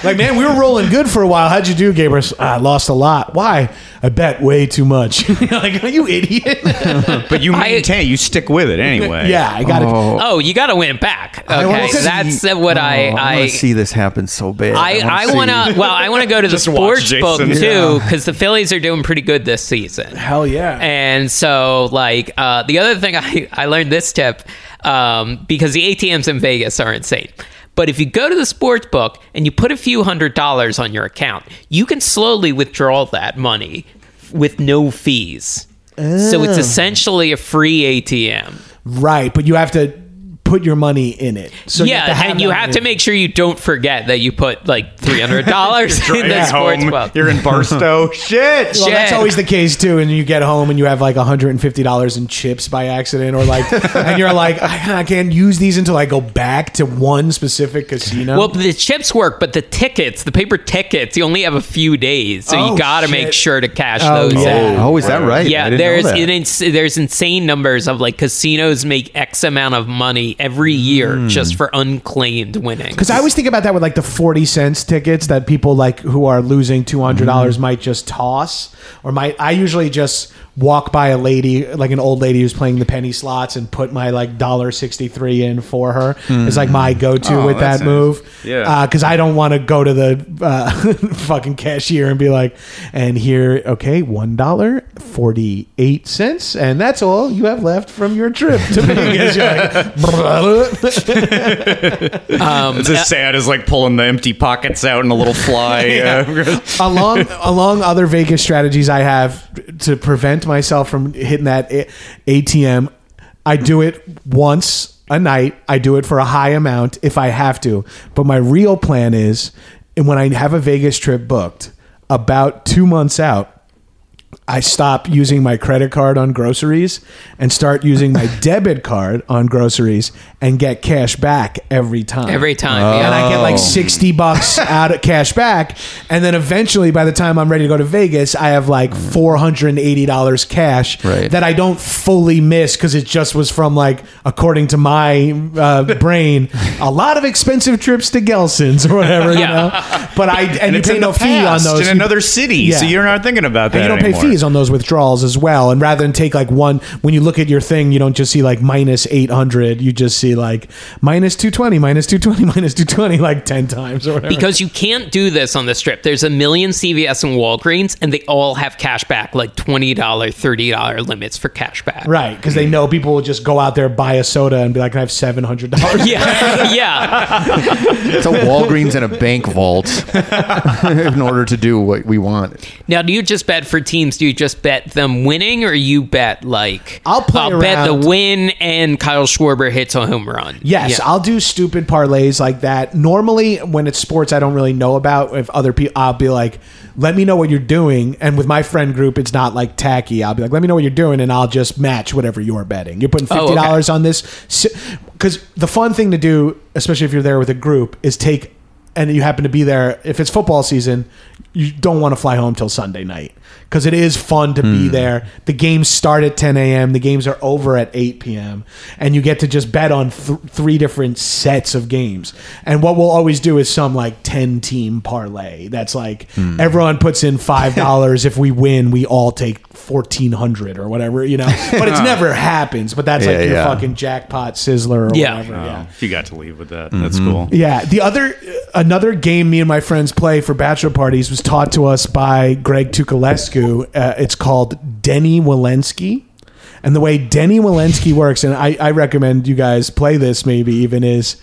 like, man, we were rolling good for a while. How'd you do, Gabrus? I lost a lot. Why? I bet way too much. like, are you idiot? But you maintain, you stick with it anyway. yeah, I got to. Oh, you got to win it back. Okay, see- that's what I Oh, I, I want to see this happen so bad. I, I want to. Well, I want to go to the sports book Jason. too because the Phillies are doing pretty good this season. Hell yeah. And so, like, uh, the other thing I, I learned this tip um, because the ATMs in Vegas are insane. But if you go to the sports book and you put a few hundred dollars on your account, you can slowly withdraw that money with no fees. So it's essentially a free ATM. right, but you have to put your money in it. So you yeah, have have and you have to it. make sure you don't forget that you put like three hundred dollars in the sports home, book. You're in Barstow. Shit. Well, that's always the case too. And you get home and you have like $150 in chips by accident, or like, and you're like, I, I can't use these until I go back to one specific casino. Well, the chips work, but the tickets, the paper tickets, you only have a few days, so Oh, you got to make sure to cash Oh, those yeah. in. Oh, is that right? I Yeah, didn't know there's that. an ins- there's insane numbers of like casinos make X amount of money every year Hmm. just for unclaimed winnings. Because I always think about that with like the 40 cents tickets that people like who are losing $200 Mm-hmm. dollars might just toss or might, I usually just walk by a lady, like an old lady who's playing the penny slots and put my like dollar 63 in for her. It's like my go to Oh, with that's that nice. move. Yeah. Because I don't want to go to the uh, fucking cashier and be like, and here, okay, $1, 48 cents. And that's all you have left from your trip to Vegas. You're like, Um, It's as sad as like pulling the empty pockets out and a little fly. uh, along along other Vegas strategies I have to prevent myself from hitting that ATM, I do it once a night. I do it for a high amount if I have to. But my real plan is, and when I have a Vegas trip booked, about two months out, I stop using my credit card on groceries and start using my debit card on groceries and get cash back every time. every time, And yeah. I get Oh. like 60 bucks out of cash back. And then eventually, by the time I'm ready to go to Vegas, I have like $480 cash Right. that I don't fully miss because it just was from like, according to my uh, brain, a lot of expensive trips to Gelson's or whatever, you Yeah. know? But I, and, you it's pay in no the fee on past, those. in another city, Yeah. so you're not thinking about that and you don't pay anymore. fees. Fees on those withdrawals as well. And rather than take like one, when you look at your thing, you don't just see like minus 800. You just see like minus 220, minus 220, minus 220, like 10 times or whatever. Because you can't do this on the strip. There's a million CVS and Walgreens, and they all have cash back, like $20, $30 limits for cash back. Right, because they know people will just go out there, buy a soda, and be like, "I have seven hundred dollars." Yeah, yeah. It's a Walgreens and a bank vault in order to do what we want. Now, do you just bet for teams? Do you just bet them winning, or you bet like I'll play I'll bet the win and Kyle Schwarber hits a home run? Yes, Yeah. I'll do stupid parlays like that. Normally, when it's sports I don't really know about, if other people, I'll be like, "Let me know what you're doing." And with my friend group, it's not like tacky. I'll be like, "Let me know what you're doing," and I'll just match whatever you're betting. You're putting Oh, fifty okay. dollars on this because the fun thing to do, especially if you're there with a group, is take and you happen to be there. If it's football season, you don't want to fly home till Sunday night because it is fun to be hmm. there. The games start at 10 a.m. The games are over at 8 p.m. and you get to just bet on th- three different sets of games. And what we'll always do is some like 10 team parlay. That's like hmm. everyone puts in five dollars. if we win, we all take fourteen hundred or whatever, you know. But it's never happens. But that's Yeah, like your yeah. fucking jackpot sizzler or Yeah. whatever. Yeah. If you got to leave with that, that's mm-hmm. cool. Yeah, the other another game me and my friends play for bachelor parties was taught to us by Greg Tukulescu. Uh, it's called Denny Wollensky. And the way Denny Wollensky works, and I, I recommend you guys play this maybe even is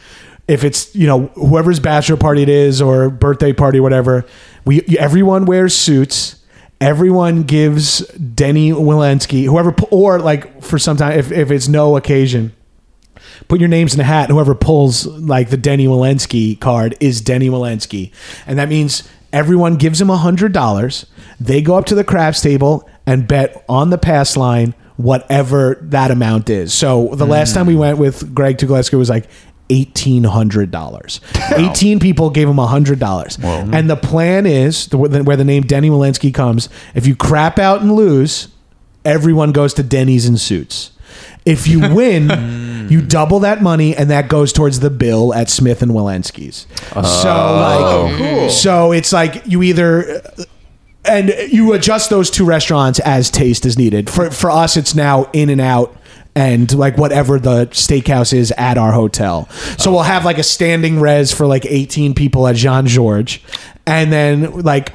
if it's you know whoever's bachelor party it is or birthday party whatever, we everyone wears suits. Everyone gives Denny Wollensky whoever or like for some time if, if it's no occasion put your names in a hat. Whoever pulls like the Denny Wollensky card is Denny Wollensky, and that means everyone gives him a hundred dollars. They go up to the craps table and bet on the pass line whatever that amount is. So the last time we hmm. went with Greg Tukulescu was like. Eighteen hundred dollars. Eighteen people gave him hundred dollars, and the plan is the, where the name Denny Wollensky comes. If you crap out and lose, everyone goes to Denny's in suits. If you win, hmm. You double that money, and that goes towards the bill at Smith and Wollensky's. so oh, like, so it's like you either. And you adjust those two restaurants as taste is needed. For for us, it's now In and Out and like whatever the steakhouse is at our hotel. So we'll have like a standing res for like 18 people at Jean-Georges, and then like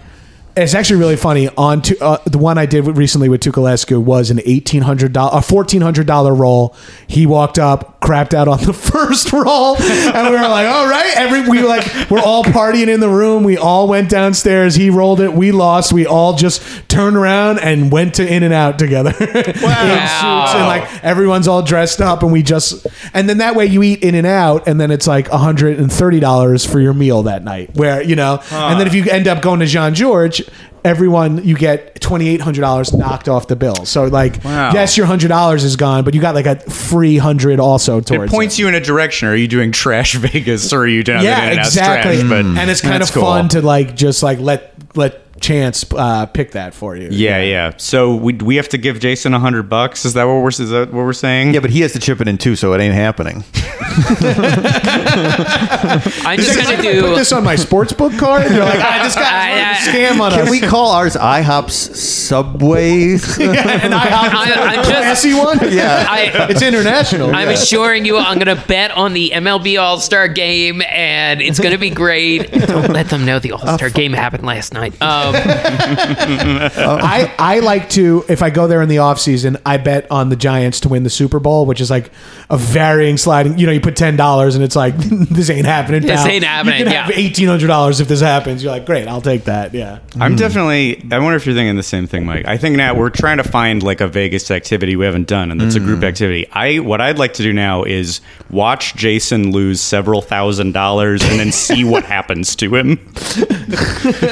it's actually really funny. On to, uh, the one I did recently with Tukulescu was an eighteen hundred dollar, a fourteen hundred dollar roll. He walked up, crapped out on the first roll, and we were like, "All right." Every we were like, we're all partying in the room. We all went downstairs. He rolled it. We lost. We all just turned around and went to In and Out together. Wow. in suits and like everyone's all dressed up, and we just and then that way you eat In and Out, and then it's like hundred and thirty dollars for your meal that night. Where you know, and then if you end up going to Jean-Georges, everyone you get twenty eight hundred dollars knocked off the bill. So like, Wow. yes, your hundred dollars is gone, but you got like a free hundred also towards It points you in a direction. Are you doing trash Vegas or are you down yeah, there exactly. trash? But mm. and it's kind of that's cool. fun to like just like let let chance uh, pick that for you. Yeah, yeah. So we we have to give Jason a hundred bucks. Is that what we're is that what we're saying? Yeah, but he has to chip it in too, so it ain't happening. I'm just gonna Put do. this on my sports book card. And you're like, ah, this guy's I- running a scam on Can us. Can we call ours IHOP's Subways? and I have I- I'm a just- classy one. Yeah. I, it's international. I'm yeah. assuring you, I'm going to bet on the MLB All Star game, and it's going to be great. Don't let them know the All Star game happened last night. Um, Um, I, I like to if I go there in the off season, I bet on the Giants to win the Super Bowl, which is like a varying sliding. You know, you put ten dollars and it's like this ain't happening. This pal. ain't happening, You can yeah. have eighteen hundred dollars if this happens. You're like, great, I'll take that. Yeah. I'm definitely. I wonder if you're thinking the same thing, Mike. I think now we're trying to find like a Vegas activity we haven't done, and that's a group mm. activity. I what I'd like to do now is watch Jason lose several thousand dollars and then see what happens to him.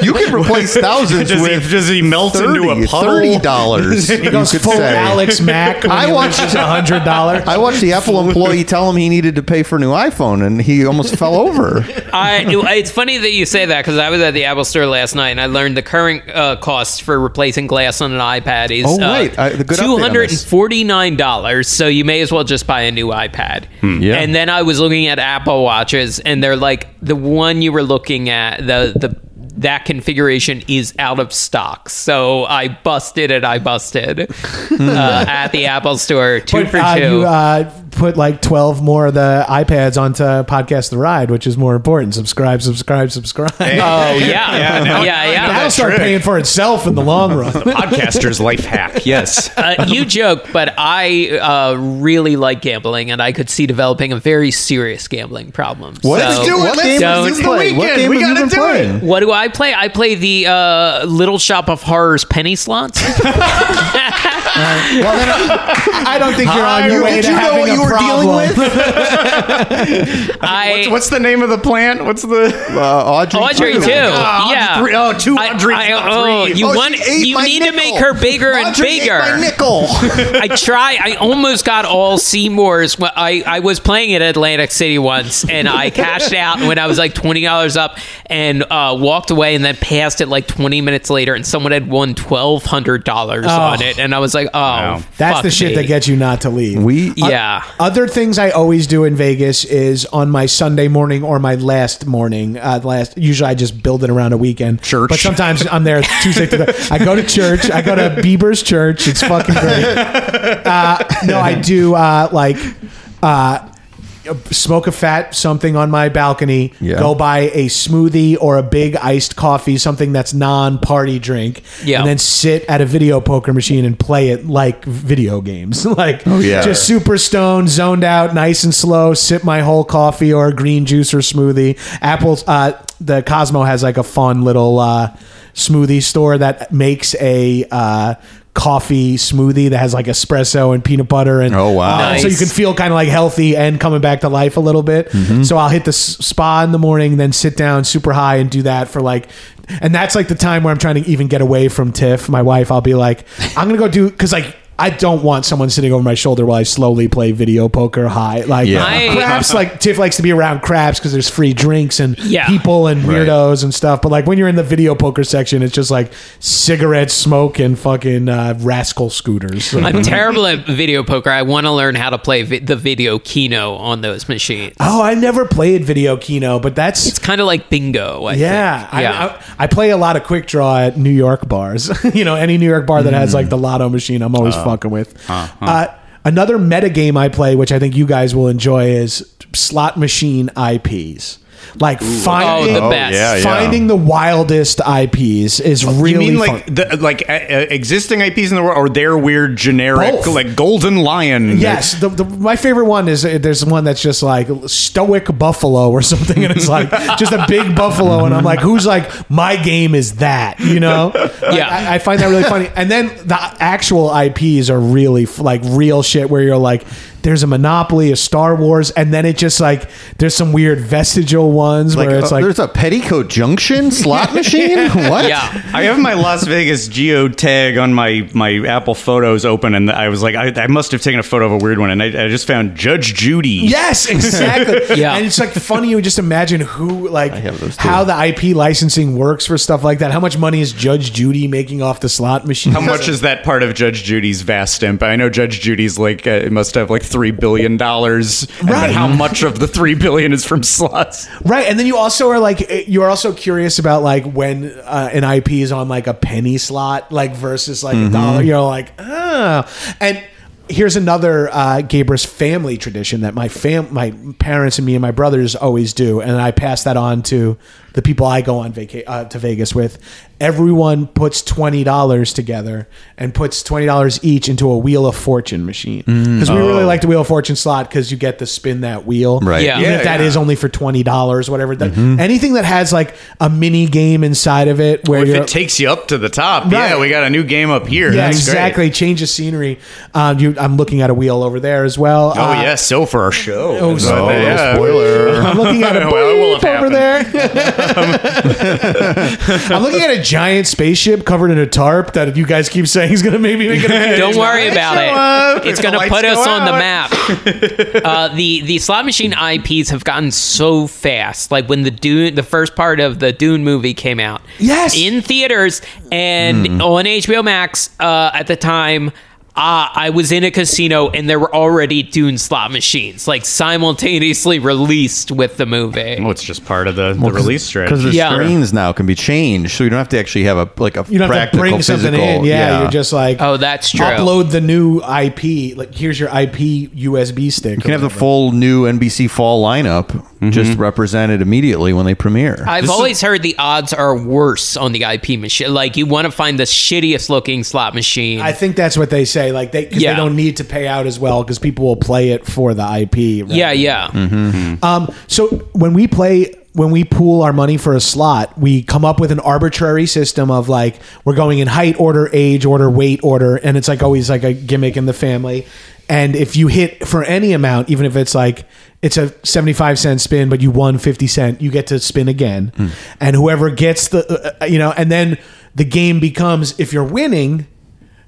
You can replace thousands Does he, with does he melt 30, into a puddle? Thirty dollars. He goes full Alex Mack. I watched- a hundred dollars. I watched the Apple employee tell him he needed to pay for a new iPhone, and he almost fell over. I, it's funny that you say that because I was at the Apple Store last night and I learned the current uh, cost for replacing glass on an iPad is Oh, uh, right. I- the good update on two hundred and this. forty nine dollars. So you may as well just buy a new iPad. Yeah. And then I was looking at Apple watches and they're like the one you were looking at the the that configuration is out of stock. So I busted it. I busted uh, at the Apple Store two But, for uh, two. You uh, put like 12 more of the iPads onto Podcast The Ride, which is more important. Subscribe, subscribe, subscribe. oh yeah, yeah, now- yeah. That'll start trick. paying for itself in the long run. the Podcaster's life hack. Yes. Uh, you joke, but I uh, really like gambling, and I could see developing a very serious gambling problem. What? So- Let's do it. What Let's game don't- is you the play? What game We have you gotta been do it. playing? What do I play? I play the uh, Little Shop of Horrors penny slots. well, then I don't think you're on your way to you know having what a you were problem. dealing with? I What's, what's the name of the plant? What's the Uh, Audrey, Audrey too. too. Ah, yeah. Audrey- oh, two I- Audreys, I- not oh, three. you Oh, she want? ate You my need to make her bigger and Audrey ate bigger. my nickel. I try. I almost got all Seymour's. Well, I I was playing at Atlantic City once, and I cashed out when I was like twenty dollars up, and uh, walked away, and then passed it like twenty minutes later, and someone had won twelve hundred dollars on it, and I was like, oh, That's fuck the shit me. that gets you not to leave. We Yeah. Other things I always do in Vegas is on my Sunday morning or my last morning. Uh, last usually I just build it around a weekend. Church. but sometimes I'm there Tuesday. To the, I go to church. I go to Bieber's church. It's fucking great. Uh, no, I do uh, like. Uh, Smoke a fat something on my balcony. Yeah. Go buy a smoothie or a big iced coffee, something that's non-party drink. Yeah. And then sit at a video poker machine and play it like video games. like Oh, yeah. just super stoned, zoned out, nice and slow. Sip my whole coffee or green juice or smoothie. Apple's uh, the Cosmo has like a fun little uh, smoothie store that makes a uh, coffee smoothie that has like espresso and peanut butter and Oh, wow. uh, so you can feel kind of like healthy and coming back to life a little bit. Mm-hmm. So I'll hit the s- spa in the morning, then sit down super high and do that for like. And that's like the time where I'm trying to even get away from Tiff, my wife. I'll be like, I'm gonna go do because like I don't want someone sitting over my shoulder while I slowly play video poker high. Like Yeah. I- craps, like Tiff likes to be around craps because there's free drinks and Yeah. people and weirdos and stuff. But like when you're in the video poker section, it's just like cigarette smoke and fucking uh, rascal scooters. I'm terrible at video poker. I want to learn how to play vi- the video Keno on those machines. oh, I never played video Keno, but that's It's kind of like bingo. I Yeah, think. I, yeah. I, I play a lot of quick draw at New York bars. you know, any New York bar that has like the lotto machine, I'm always fucking with. Uh, another meta game I play, which I think you guys will enjoy, is slot machine IPs. Like finding, Oh, the best. yeah, yeah. finding the wildest IPs is really you mean fun. like the like uh, uh, existing IPs in the world, or their weird generic Both. like Golden Lion? Yes, the, the, my favorite one is uh, there's one that's just like stoic buffalo or something, and it's like just a big buffalo, and I'm like, who's like my game is that, you know? Yeah. I, I find that really funny. And then the actual IPs are really f- like real shit where you're like, there's a Monopoly, a Star Wars, and then it just like there's some weird vestigial ones Like, where it's uh, like there's a petticoat junction slot machine. what? Yeah. I have my Las Vegas geo tag on my, my Apple Photos open, and I was like, I, I must have taken a photo of a weird one, and I, I just found Judge Judy. Yes, exactly. Yeah. and it's like the funny. You just imagine who, like, have those too. how the IP licensing works for stuff like that. How much money is Judge Judy making off the slot machine? How much is that part of Judge Judy's vast empire? I know Judge Judy's like uh, it must have like three billion dollars, Right. How much of the three billion is from slots? Right, and then you also are like you're also curious about like when uh, an IP is on like a penny slot, like versus like a dollar. You're like, oh, and here's another uh, Gabrus family tradition that my fam, my parents and me and my brothers always do, and I pass that on to the people I go on vaca- uh, to Vegas with. Everyone puts twenty dollars together and puts twenty dollars each into a Wheel of Fortune machine because we really like the Wheel of Fortune slot because you get to spin that wheel, Right. Yeah. Even if that is yeah. only for twenty dollars, whatever. That, Anything that has like a mini game inside of it, where If you're it takes you up to the top, Right. yeah, we got a new game up here. yeah, That's great. exactly. Change the scenery. Um, you, I'm looking at a wheel over there as well. Oh Uh, yeah, so for our show. Oh, so- yeah. spoiler. I'm looking at a Well, it will bleep have over there. I'm looking at a giant spaceship covered in a tarp that you guys keep saying is going to maybe make it. A Don't worry about up it. It's going to put lights us go on the map. uh, the the slot machine IPs have gotten so fast. Like when the Dune, the first part of the Dune movie came out, Yes. in theaters and on HBO Max uh, at the time. Uh, I was in a casino and there were already Dune slot machines, like simultaneously released with the movie. Well, it's just part of the, the release because the Yeah. screens now can be changed, so you don't have to actually have a like a You don't have to practical bring something in. Yeah, you're just like, Oh, that's true. Upload the new IP. Like, here's your IP USB stick. you can have the full new NBC fall lineup just represented immediately when they premiere. I've always heard the odds are worse on the IP machine. Like you want to find the shittiest looking slot machine. I think that's what they say. Like they, cause Yeah. they don't need to pay out as well because people will play it for the IP. right? yeah, yeah. Um, so when we play, when we pool our money for a slot, we come up with an arbitrary system of like we're going in height order, age order, weight order, and it's like always like a gimmick in the family. And if you hit for any amount, even if it's like it's a seventy-five cent spin, but you won fifty cent, you get to spin again. And whoever gets the, uh, you know, and then the game becomes if you're winning,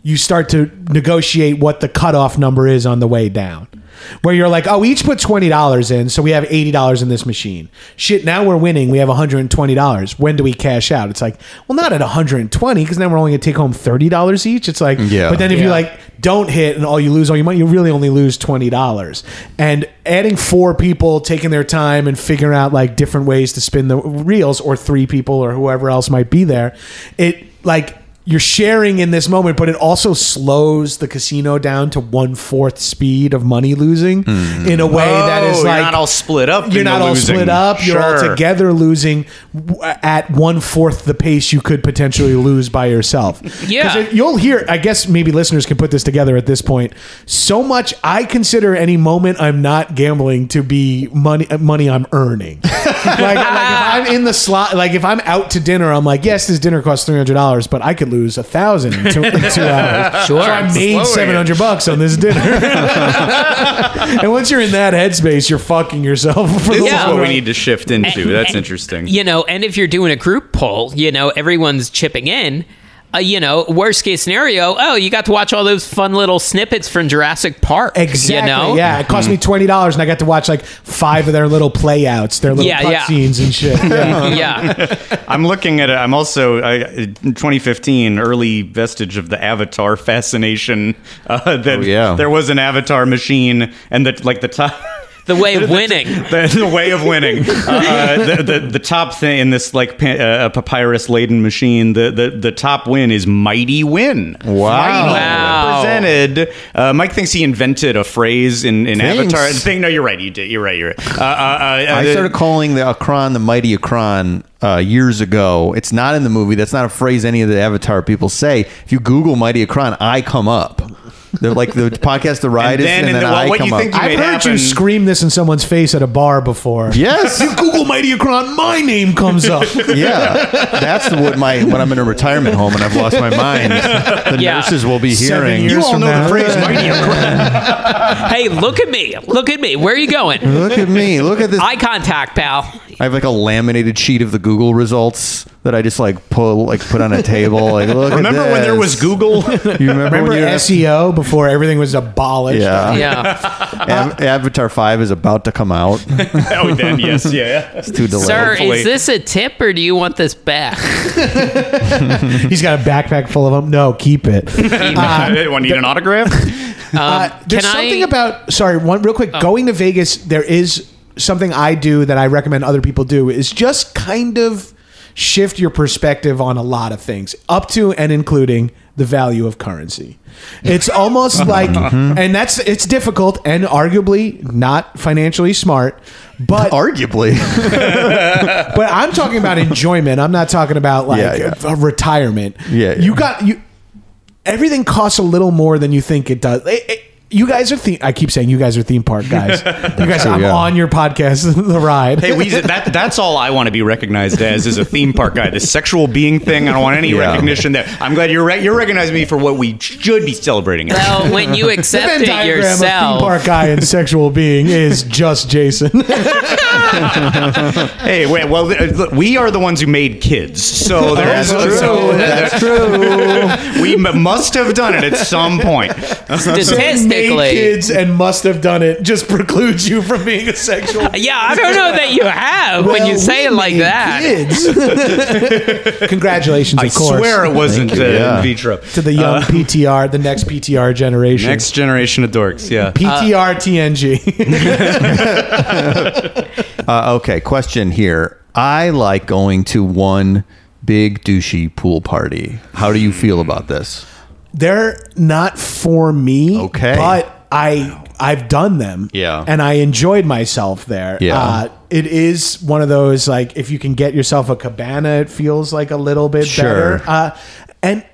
you start to negotiate what the cutoff number is on the way down. Where you're like, oh, we each put twenty dollars in, so we have eighty dollars in this machine. Shit, now we're winning. We have one hundred and twenty dollars. When do we cash out? It's like, well, not at one hundred and twenty, because then we're only gonna take home thirty dollars each. It's like, Yeah. But then if you like don't hit and all you lose all your money, you really only lose twenty dollars. And adding four people taking their time and figuring out like different ways to spin the reels, or three people or whoever else might be there, it like you're sharing in this moment, but it also slows the casino down to one fourth speed of money losing hmm. in a way that is Oh, like you're not all split up. You're not all losing. split up. You're all together losing at one fourth the pace you could potentially lose by yourself. Yeah. 'Cause it- you'll hear. I guess maybe listeners can put this together at this point. So much I consider any moment I'm not gambling to be money uh, money I'm earning. like, like if I'm in the slot, like if I'm out to dinner, I'm like, yes, this dinner costs three hundred dollars, but I could lose a thousand in two, in two hours. Sure. so I made seven hundred bucks on this dinner. and once you're in that headspace, you're fucking yourself. For This the is what long we need to shift into. And- That's and- interesting. You know, and if you're doing a group poll, you know, everyone's chipping in. Uh, you know, worst case scenario, oh, you got to watch all those fun little snippets from Jurassic Park. Exactly. You know? Yeah, it cost me twenty dollars, and I got to watch like five of their little playouts, their little Yeah, yeah. cutscenes and shit. Yeah. yeah. I'm looking at it. I'm also I, in 2015, early vestige of the Avatar fascination. Uh, that Oh, yeah. there was an Avatar machine, and that like the top. The way of winning. The, the way of winning. Uh, uh, the, the the top thing in this like pa- uh, papyrus laden machine. The, the the top win is Mighty Win. Wow. Wow. represented. Uh, Mike thinks he invented a phrase in, in Thanks. Avatar. Thing. No, you're right. You did. You're right. You're right. Uh, uh, uh, I uh, started calling the Ikran the mighty Ikran uh, years ago. It's not in the movie. That's not a phrase any of the Avatar people say. If you Google mighty Ikran, I come up. They're like the podcast, the ride And is, then and then the- well, I what come you up. you I've made heard you scream this in someone's face at a bar before. yes, You Google Mighty Ikran, my name comes up. yeah. That's what my when I'm in a retirement home and I've lost my mind. The Yeah. nurses will be Seven hearing. you all know now. the phrase Mighty Ikran. hey, look at me. Look at me. Where are you going? Look at me. Look at this. Eye contact, pal. I have like a laminated sheet of the Google results that I just like pull, like put on a table. Like, look Remember at when there was. Google? You remember, Remember when you SEO before everything was abolished? Yeah. Yeah. Av- Avatar Five is about to come out. oh, then yes, yeah. It's too delayed. Sir, Hopefully. is this a tip or do you want this back? He's got a backpack full of them. No, keep it. I want to need an autograph. Uh, there's something I- Oh. about sorry, one real quick. Going to Vegas, there is something I do that I recommend other people do is just kind of shift your perspective on a lot of things, up to and including the value of currency. It's almost like, mm-hmm. and that's it's difficult and arguably not financially smart, but Arguably, but I'm talking about enjoyment. I'm not talking about like Yeah, yeah. A, a retirement. Yeah, yeah. You got you. Everything costs a little more than you think it does. It- it- you guys are theme. I keep saying you guys are theme park guys. you guys, true, I'm yeah. on your podcast, The Ride. Hey, Weezy, that, that's all I want to be recognized as is a theme park guy. The sexual being thing, I don't want any Yeah. recognition there. I'm glad you're re- you're recognizing me for what we should be celebrating. As well, when you the accept Venn it diagram of theme park guy and sexual being is just Jason. hey, wait, well, look, we are the ones who made kids, so there's That's true. so That's true. we must have done it at some point. Statistically, Basically. kids and must have done it just precludes you from being a sexual. Yeah, I don't know that you have when you Well, say it like made that. Kids. Congratulations, I of course. swear it wasn't uh, yeah. in vitro. to the young PTR, the next PTR generation. Next generation of dorks, yeah. PTR TNG. Uh, okay, question here. I like going to one big douchey pool party. How do you feel about this? They're not for me. Okay. But I I've done them. Yeah. And I enjoyed myself there. Yeah. Uh, it is one of those like if you can get yourself a cabana, it feels like a little bit Sure. better. Uh, and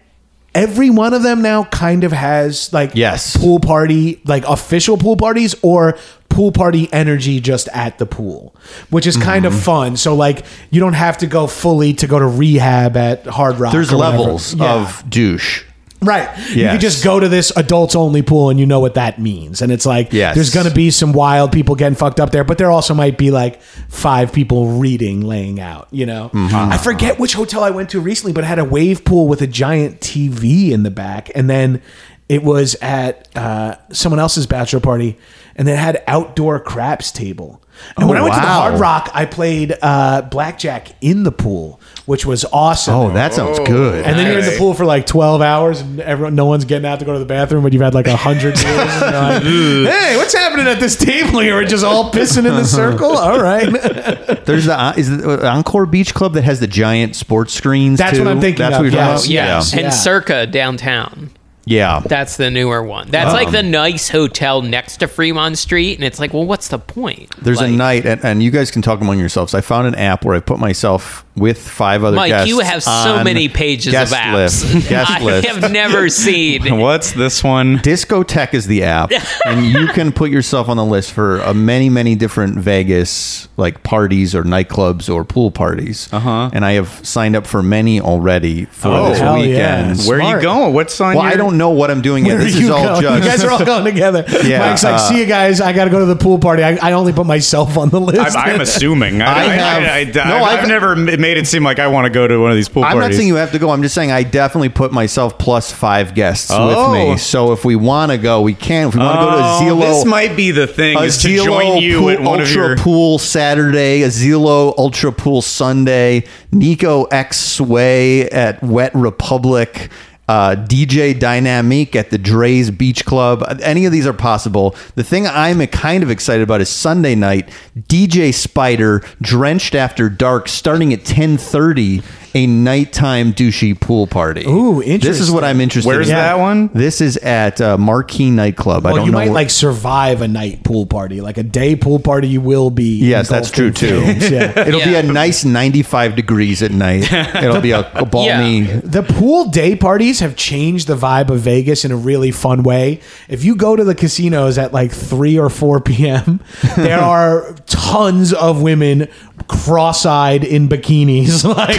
every one of them now kind of has like Yes. pool party, like official pool parties or pool party energy just at the pool, which is kind Mm-hmm. of fun. So like you don't have to go fully to go to rehab at Hard Rock. There's levels Yeah. of douche. Right. You Yes. could just go to this adults only pool and you know what that means. And it's like, Yes. there's going to be some wild people getting fucked up there, but there also might be like five people reading, laying out, you know? Mm-hmm. I forget which hotel I went to recently, but it had a wave pool with a giant TV in the back. And then it was at uh, someone else's bachelor party and it had outdoor craps table. And when Oh, I went to the. Hard oh, Rock, I played uh, blackjack in the pool, which was awesome. Oh, that sounds oh, good. And then you're in the pool for like 12 hours and everyone, no one's getting out to go to the bathroom, but you've had like a hundred beers. And you're like, hey, what's happening at this table here? We're just all pissing in the uh-huh. circle. All right. There's the uh, is the uh, Encore Beach Club that has the giant sports screens. That's too? what I'm thinking That's of, what you're yes. talking Yeah. about. Yeah. And Circa downtown. Yeah. That's the newer one. That's like the um, nice hotel next to Fremont Street, and it's like, well, what's the point? There's a night, and, and you guys can talk among yourselves. I found an app where I put myself with five other Mike, guests. you have so many pages of guest apps. List, guest I list. have never seen. What's this one? Discotech is the app, and you can put yourself on the list for uh, many, many different Vegas like parties or nightclubs or pool parties. Uh huh. And I have signed up for many already for Oh, this hell yeah. weekend. Where are you going? What's on Well, your... I don't know what I'm doing yet. Where This is you all going? just. You guys are all going together. Yeah, Mike's like, uh, see you guys. I got to go to the pool party. I, I only put myself on the list. I'm, I'm assuming. I, I I, have- I, I, no, I've, I've- never m- made it seem like I want to go to one of these pool I'm parties. not saying you have to go. I'm just saying I definitely put myself plus five guests Oh. with me. Oh. So if we want to go, we can. If we want to go to a Oh, Zillow, This might be the thing is to join you pool, at one Ultra of your. Pool Saturday, a Zillow Ultra Pool Sunday, Nico X Sway at Wet Republic. Uh, DJ Dynamique at the Drai's Beach Club. Any of these are possible. The thing I'm kind of excited about is Sunday night. DJ Spider, drenched after dark, starting at 10:30. A nighttime douchey pool party. Ooh, This is what I'm interested. In. Where's in. that one? This is at uh, Marquee Nightclub. I well, don't know. you know. might where- like survive a night pool party, like a day pool party. You will be. Yes, that's true engulfed in too. flames, Yeah. It'll be a nice 95 degrees at night. It'll be a, a balmy. Yeah. The pool day parties have changed the vibe of Vegas in a really fun way. If you go to the casinos at like 3 or 4 p.m., there are tons of women cross-eyed in bikinis like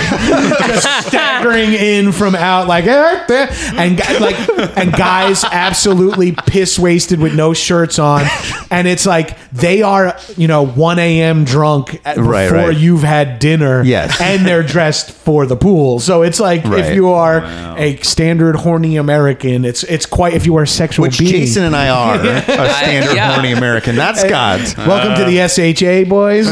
just staggering in from out like "Eh, there," and like and guys absolutely piss wasted with no shirts on and it's like they are you know 1 a.m drunk at- before Right, right. you've had dinner Yes. and they're dressed for the pool. So it's like Right. if you are a standard horny American, it's it's quite if you are a sexual Which being. Jason and I are a standard yeah. horny American. Not Scott. Welcome to the SHA, boys.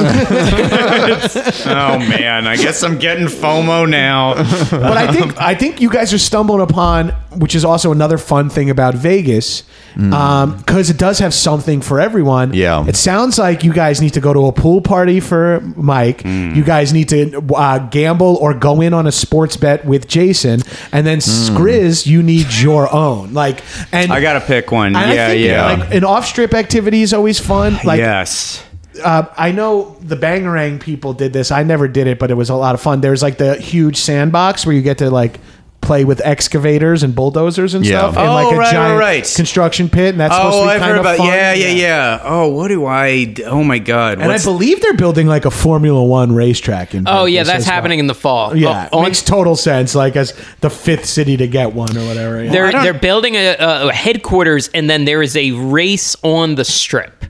Oh man, I guess I'm getting FOMO now. but I think I think you guys are stumbling upon, which is also another fun thing about Vegas, because it does have something for everyone. Yeah. it sounds like you guys need to go to a pool party for Mike. Mm. You guys need to uh, gamble or go in on a sports bet with Jason, and then Mm. Skriz, you need your own. Like, and I gotta pick one. and I yeah, think, yeah. Like an off strip activity is always fun. Like yes. Uh, I know the Bangarang people did this. I never did it, but it was a lot of fun. There's like the huge sandbox where you get to like play with excavators and bulldozers and Yeah. stuff in Oh, like a right, giant right, right. construction pit, and that's supposed Oh, to be I've kind heard of about. fun. Yeah, yeah, yeah. Oh, what do I? d- Oh my god. And What's- I believe they're building like a Formula One racetrack in. Oh yeah, Vegas that's as well. happening in the fall. Yeah, Oh, on- makes total sense. Like as the fifth city to get one or whatever. yeah. they're they're building a, a headquarters, and then there is a race on the strip.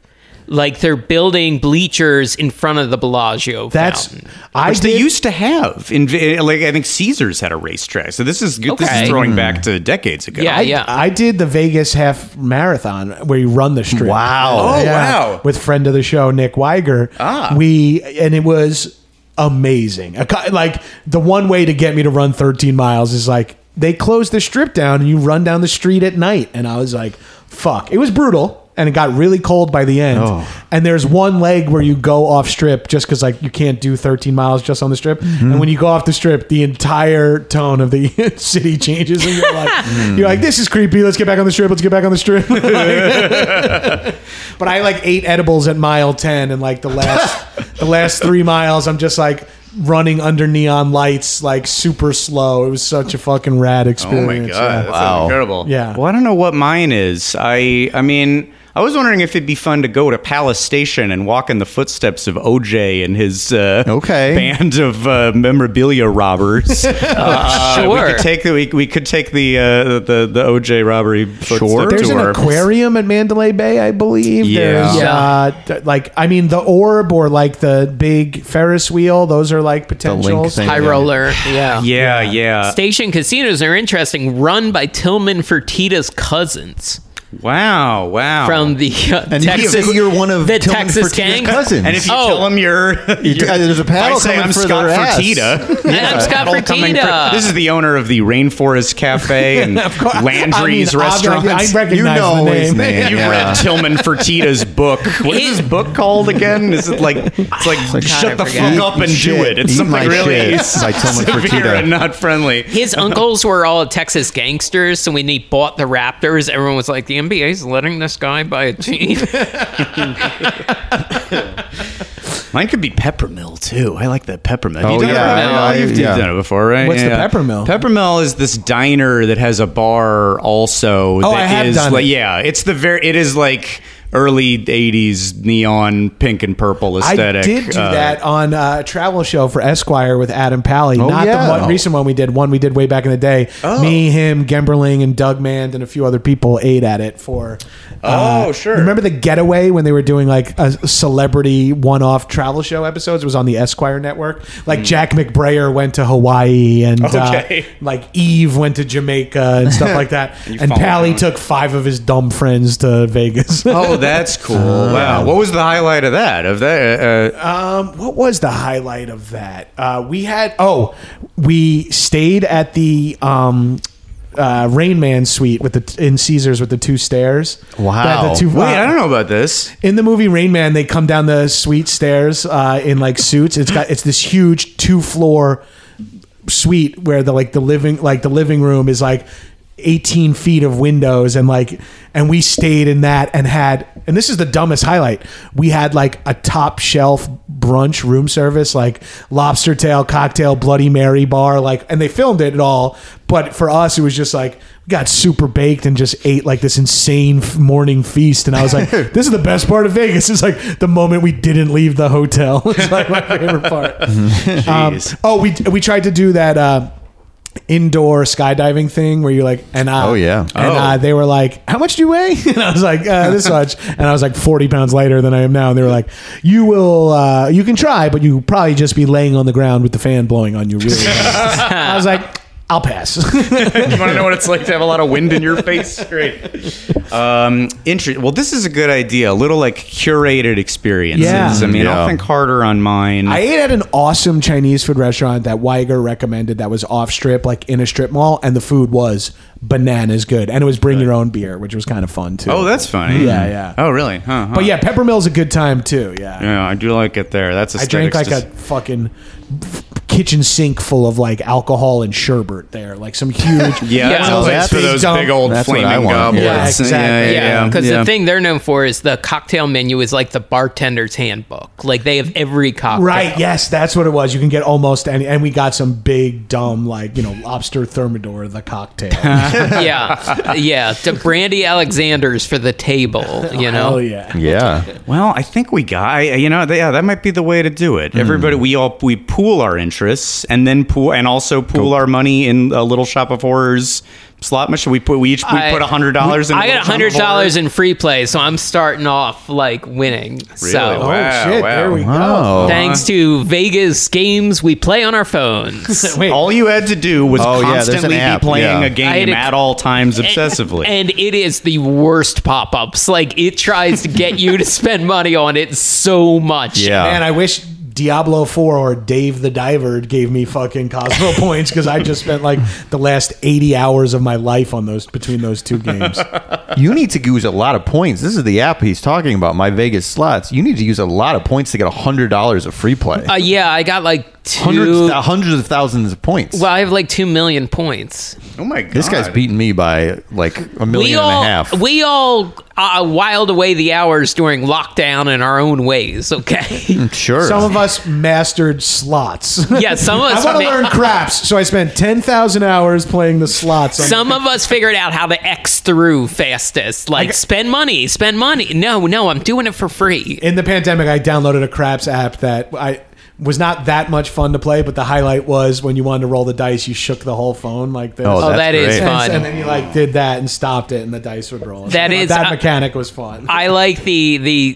Like they're building bleachers in front of the Bellagio That's fountain. I Which they used to have. In like I think Caesars had a racetrack. So this is this is throwing back to decades ago. Yeah, I, yeah. I did the Vegas half marathon where you run the strip. Wow. Oh, wow. With friend of the show Nick Wiger. Ah. We and it was amazing. Like the one way to get me to run 13 miles is like they close the strip down and you run down the street at night. And I was like, fuck. It was brutal. And it got really cold by the end. Oh. And there's one leg where you go off strip just because like you can't do 13 miles just on the strip. Mm-hmm. And when you go off the strip, the entire tone of the city changes. And you're like, Mm. you're like, this is creepy. Let's get back on the strip. Let's get back on the strip. but I like ate edibles at mile 10 and like the last the last three miles, I'm just like running under neon lights, like super slow. It was such a fucking rad experience. Oh experience. my god, Yeah. that sounds incredible. Yeah. Well, I don't know what mine is. I I mean, I was wondering if it'd be fun to go to Palace Station and walk in the footsteps of OJ and his uh, Okay. band of uh, memorabilia robbers. Uh, we Sure. could take the we, we could take the uh, the the OJ robbery footstep There's an aquarium at Mandalay Bay, I believe. Yeah. There's Yeah. uh, th- like I mean the orb or like the big Ferris wheel. Those are like potential. High roller, yeah. Yeah, yeah. Station casinos are interesting, run by Tilman Fertitta's cousins Wow, wow. from the uh, And Texas. you, you're one of the Tilman Texas Fertitta's gang. cousins. and if you Oh. tell them you're, You- you're- uh, there's a if paddle I say coming I'm for Scott their ass. Fertitta. I'm Scott Paddle coming Fertitta. for- This is the owner of the Rainforest Cafe and course. Landry's I mean, restaurants. I recognize You know the his name. name. You've Yeah. read Tilman Fertitta's book. What is this book called again? Is it like it's like, like, shut the forget. fuck up and Eat do it? It's Eat something really shit by Tilman severe Fertitta. and not friendly. His uncles were all Texas gangsters, so when he bought the Raptors, everyone was like, "The NBA's letting this guy buy a team." Mine could be Peppermill too. I like that Peppermill. Have you Oh, done yeah. Peppermill? I- You've oh, yeah. done it before, right? What's the Peppermill? Peppermill is this diner that has a bar also. Oh, that I have is done like, it. Yeah, it's the very. It is like early '80s neon pink and purple aesthetic. I did do uh, that on uh, a travel show for Esquire with Adam Pally. Oh, Not yeah. the one, recent one we did. One we did way back in the day. Oh. Me, him, Gemberling, and Doug Mand, and a few other people ate at it for. uh, Oh, sure. Remember the Getaway when they were doing like a celebrity one-off travel show episodes? It was on the Esquire network. Like Jack McBrayer went to Hawaii, and Hmm. Okay. uh, like Eve went to Jamaica and stuff like that. You and followed Pally them. took five of his dumb friends to Vegas. Oh, that's cool. wow. What was the highlight of that? Of that? Uh, Um, what was the highlight of that? Uh, we had oh, we stayed at the um, uh, Rain Man suite with the in Caesars with the two stairs. Wow. The- two- wait, uh, I don't know about this. in the movie Rain Man, they come down the suite stairs uh, in like suits. It's got it's this huge two floor suite where the like the living like the living room is like 18 feet of windows and like and we stayed in that and had and this is the dumbest highlight. We had like a top shelf brunch room service like lobster tail cocktail bloody mary bar like and they filmed it at all. But for us it was just like we got super baked and just ate like this insane morning feast. And i was like this is the best part of vegas. It's like the moment we didn't leave the hotel. It's like my favorite part. Um, oh, we we tried to do that uh, indoor skydiving thing where you're like, and uh, Oh, yeah. and Oh. uh, they were like, "How much do you weigh?" And I was like, uh, "This much," and I was like forty pounds lighter than I am now. And they were like, "You will, uh, you can try, but you probably just be laying on the ground with the fan blowing on you really." I was like, "I'll pass." you want to know what it's like to have a lot of wind in your face? Great. Um, inter- well, this is a good idea. A little like curated experiences. Yeah. I mean, Yeah. I'll think harder on mine. I ate at an awesome Chinese food restaurant that Wiger recommended that was off strip, like in a strip mall, and the food was bananas good, and it was bring your own beer, which was kind of fun too. oh, that's funny. Yeah, mm. yeah. Oh, really? Huh, huh. But yeah, Peppermill's a good time too. Yeah. Yeah, I do like it there. That's I drank like aesthetics a fucking kitchen sink full of like alcohol and sherbet there, like some huge. Yeah, that's Yeah. a That's for those dump. big old That's what I flaming want. goblets. Yeah, exactly. Yeah, because yeah. the thing they're known for is the cocktail menu is like the bartender's handbook. Like they have every cocktail. Right. Yes, that's what it was. You can get almost any, and we got some big dumb like you know lobster thermidor the cocktail. yeah, yeah. To Brandy Alexander's for the table. You know. Oh yeah. Yeah. Well, I think we got. You know, yeah, that might be the way to do it. Hmm. Everybody, we all we pool our interests. and then pool and also pool our money in a Little Shop of Horrors slot machine. We put we each we I- put a hundred dollars in. I got Little Shop of hundred dollars in free play, so I'm starting off like winning. So Really? Oh, wow, oh shit! wow. There we Wow. thanks to Vegas games we play on our phones. Wait, All you had to do was Oh, yeah, there's an constantly app, be playing yeah. a I game a- at all times obsessively. And it is the worst pop ups. Like, it tries to get you to spend money on it so much. Yeah. man, I wish Diablo 4 or Dave the Diver gave me fucking Cosmo points because I just spent like the last 80 hours of my life on those between those two games. You need to use a lot of points. This is the app he's talking about, My Vegas Slots. You need to use a lot of points to get hundred dollars of free play. Uh, yeah, I got like two. hundreds, hundreds of thousands of points. well, I have like two million points. oh my god, this guy's beating me by like a million we and all a half. we all uh, wiled away the hours during lockdown in our own ways. Okay. sure. Some of us mastered slots. yeah, some of us. I want to ma- learn craps, so I spent 10,000 hours playing the slots. on- Some of us figured out how to X through fastest. Like spend money, spend money. No, no, I'm doing it for free. in the pandemic, I downloaded a craps app that I was not that much fun to play, but the highlight was when you wanted to roll the dice, you shook the whole phone like this. Oh, Oh, that's great. and, fun. and then you like did that and stopped it, and the dice would roll. That is- that I- mechanic was fun. I like the the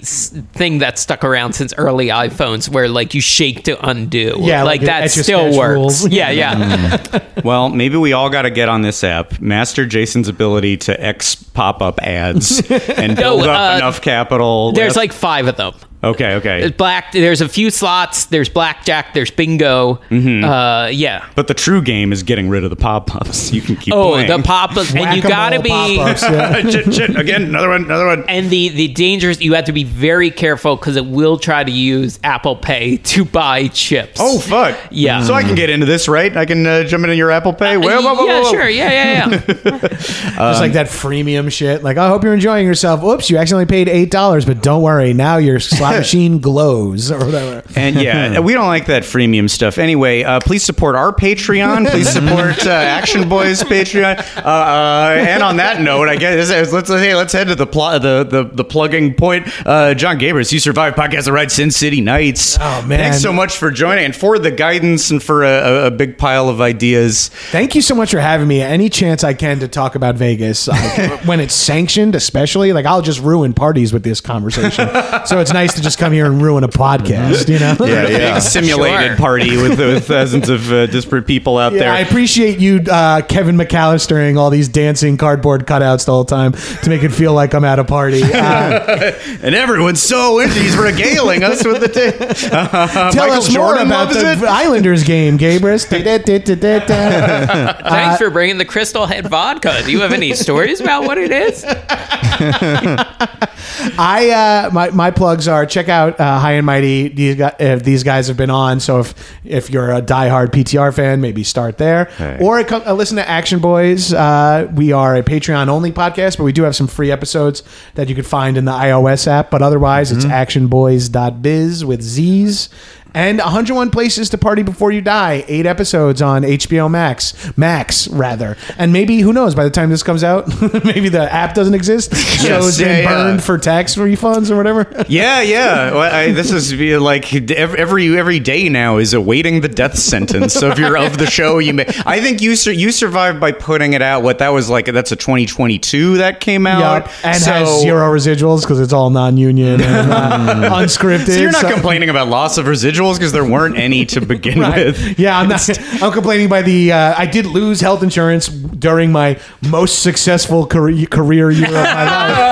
thing that stuck around since early iPhones, where like you shake to undo. Yeah, like, like that still works. rules. Yeah, yeah. Well, maybe we all got to get on this app, master Jason's ability to X pop up ads, and build No, up uh, enough capital. There's Yes. like five of them. Okay, okay, There's black. There's a few slots. There's blackjack. There's bingo. Mm-hmm. Uh, yeah. but the true game is getting rid of the pop ups. You can keep Oh, playing. the pop ups, and you gotta be. yeah. shit, shit. Again, another one, another one. And the the dangers you have to be very careful because it will try to use Apple Pay to buy chips. Oh fuck! Yeah. So I can get into this, right? I can uh, jump into your Apple Pay. Whoa, whoa, whoa, yeah, whoa. sure. Yeah, yeah, yeah. Just like that freemium shit. Like, I hope you're enjoying yourself. Oops, you accidentally paid eight dollars, but don't worry, now your slot machine glows or whatever. And yeah, we don't like that freemium stuff. Anyway, uh, please support our Patreon. Please support uh, Action Boyz Patreon. Uh, uh, and on that note, I guess let's let's, hey, let's head to the pl- the, the the plugging point. Uh, Jon Gabrus, you survived podcast the ride Sin City Nights. Oh, man. thanks so much for joining and for the guidance and for a, a, a big pile of ideas. Thank you so much for having me. Any chance I can to talk about Vegas like, when it's sanctioned, especially like I'll just ruin parties with this conversation. so it's nice to just come here and ruin a podcast. You know? yeah, Big yeah. simulated Sure. party with, with thousands of uh, disparate people out Yeah, there. I appreciate you, uh, Kevin McAllistering all these dancing cardboard cutouts the whole time to make it feel like I'm at a party. Uh, and everyone's so into he's regaling us with the t- uh, tell Michael us more about the it. Islanders game, Gabrus. Da-da-da-da-da. Thanks for bringing the Crystal Head vodka. Do you have any stories about what it is? I uh, my my plugs are check out uh, High and Mighty. These guys, if these guys have been on, so if if you're a diehard PTR fan, maybe start there, or co- uh, listen to Action Boyz. Uh, we are a Patreon only podcast, but we do have some free episodes that you could find in the iOS app. But otherwise, it's actionboyz.biz with Z's. And 101 places to party before you die. Eight episodes on HBO Max, Max rather, and maybe who knows? By the time this comes out, maybe the app doesn't exist. The show's yeah, been yeah. burned for tax refunds or whatever. Yeah, yeah. Well, I, this is like every every day now is awaiting the death sentence. So if you're of the show, you may. I think you sur- you survived by putting it out. What that was like? That's a 2022 that came out, Yep. and so, has zero residuals because it's all non-union and uh, unscripted. So you're not complaining about loss of residuals because there weren't any to begin with. Yeah, I'm not. I'm complaining by the. Uh, I did lose health insurance during my most successful career, career year of my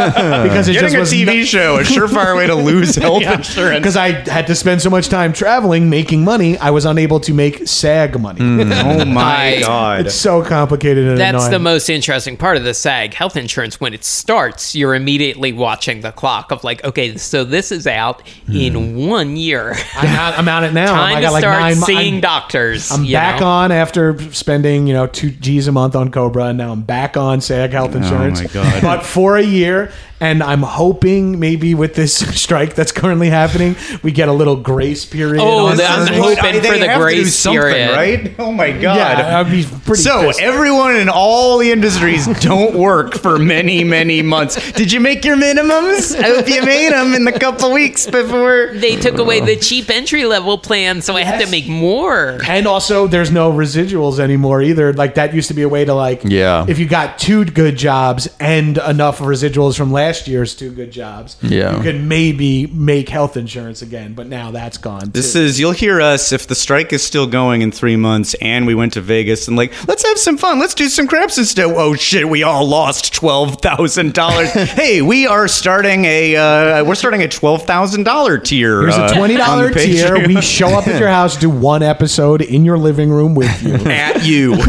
life because it Getting just a was TV show, a surefire way to lose health insurance. Because I had to spend so much time traveling, making money, I was unable to make SAG money. oh my I- god! it's so complicated and That's annoying. the most interesting part of the SAG health insurance. When it starts, you're immediately watching the clock of like, okay, so this is out in one year. I'm out, I'm out it now. Time I to got like start nine mo- seeing I'm- doctors. I'm back know? on after spending, you know, two G's a month on Cobra, and now I'm back on SAG health insurance. Oh my God. But for a year, and I'm hoping maybe with this strike that's currently happening, we get a little grace period. Oh, on I'm Sundays. hoping They for the have to do grace something, period. right? Oh my god! Yeah, that'd be pretty. So pissed. everyone in all the industries don't work for many, many months. Did you make your minimums? I hope you made them in the couple weeks before. They took away the cheap entry entry level plan, so I had to make more. And also, there's no residuals anymore either. Like that used to be a way to like, Yeah. If you got two good jobs and enough residuals from last year's two good jobs, Yeah. you could maybe make health insurance again. But now that's gone. This too. is you'll hear us if the strike is still going in three months and we went to Vegas and like let's have some fun let's do some craps instead. Oh shit, we all lost twelve thousand dollars. hey, we are starting a uh, we're starting a twelve thousand dollar tier. Here's uh, a twenty dollar tier. Patreon. We show up at your house, do one episode in your living room with you. at you.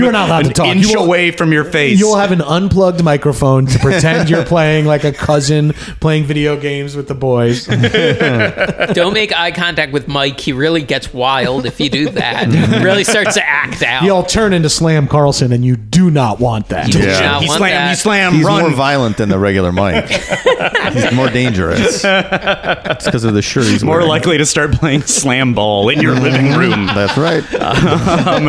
You are not allowed to talk. inch You will- away from your face. You'll have an unplugged microphone to pretend you're playing like a cousin playing video games with the boys. Don't make eye contact with Mike. He really gets wild if you do that. He really starts to act out. You'll turn into Slam Carlson, and you do not want that. You do not he want slam, that. he slam, He's run. more violent than the regular Mike. he's more dangerous. It's because of the shirt he's more wearing. likely to start playing slam ball in your living room. That's right. um,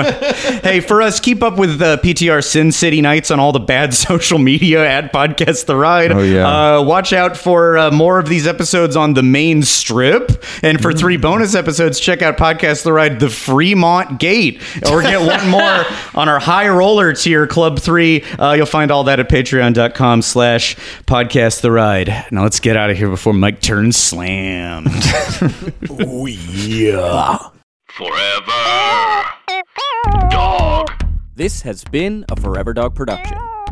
hey, for us, keep up with uh, PTR Sin City Nights on all the bad social media at Podcast The Ride. Oh, yeah. Uh, watch out for uh, more of these episodes on the main strip. And for three bonus episodes, check out Podcast The Ride, The Fremont Gate. Or get one more on our high roller tier, Club 3. Uh, you'll find all that at patreon.com slash podcast the ride. Now let's get out of here before Mike turns slammed. Oh, yeah. Forever. Dog. This has been a Forever Dog production.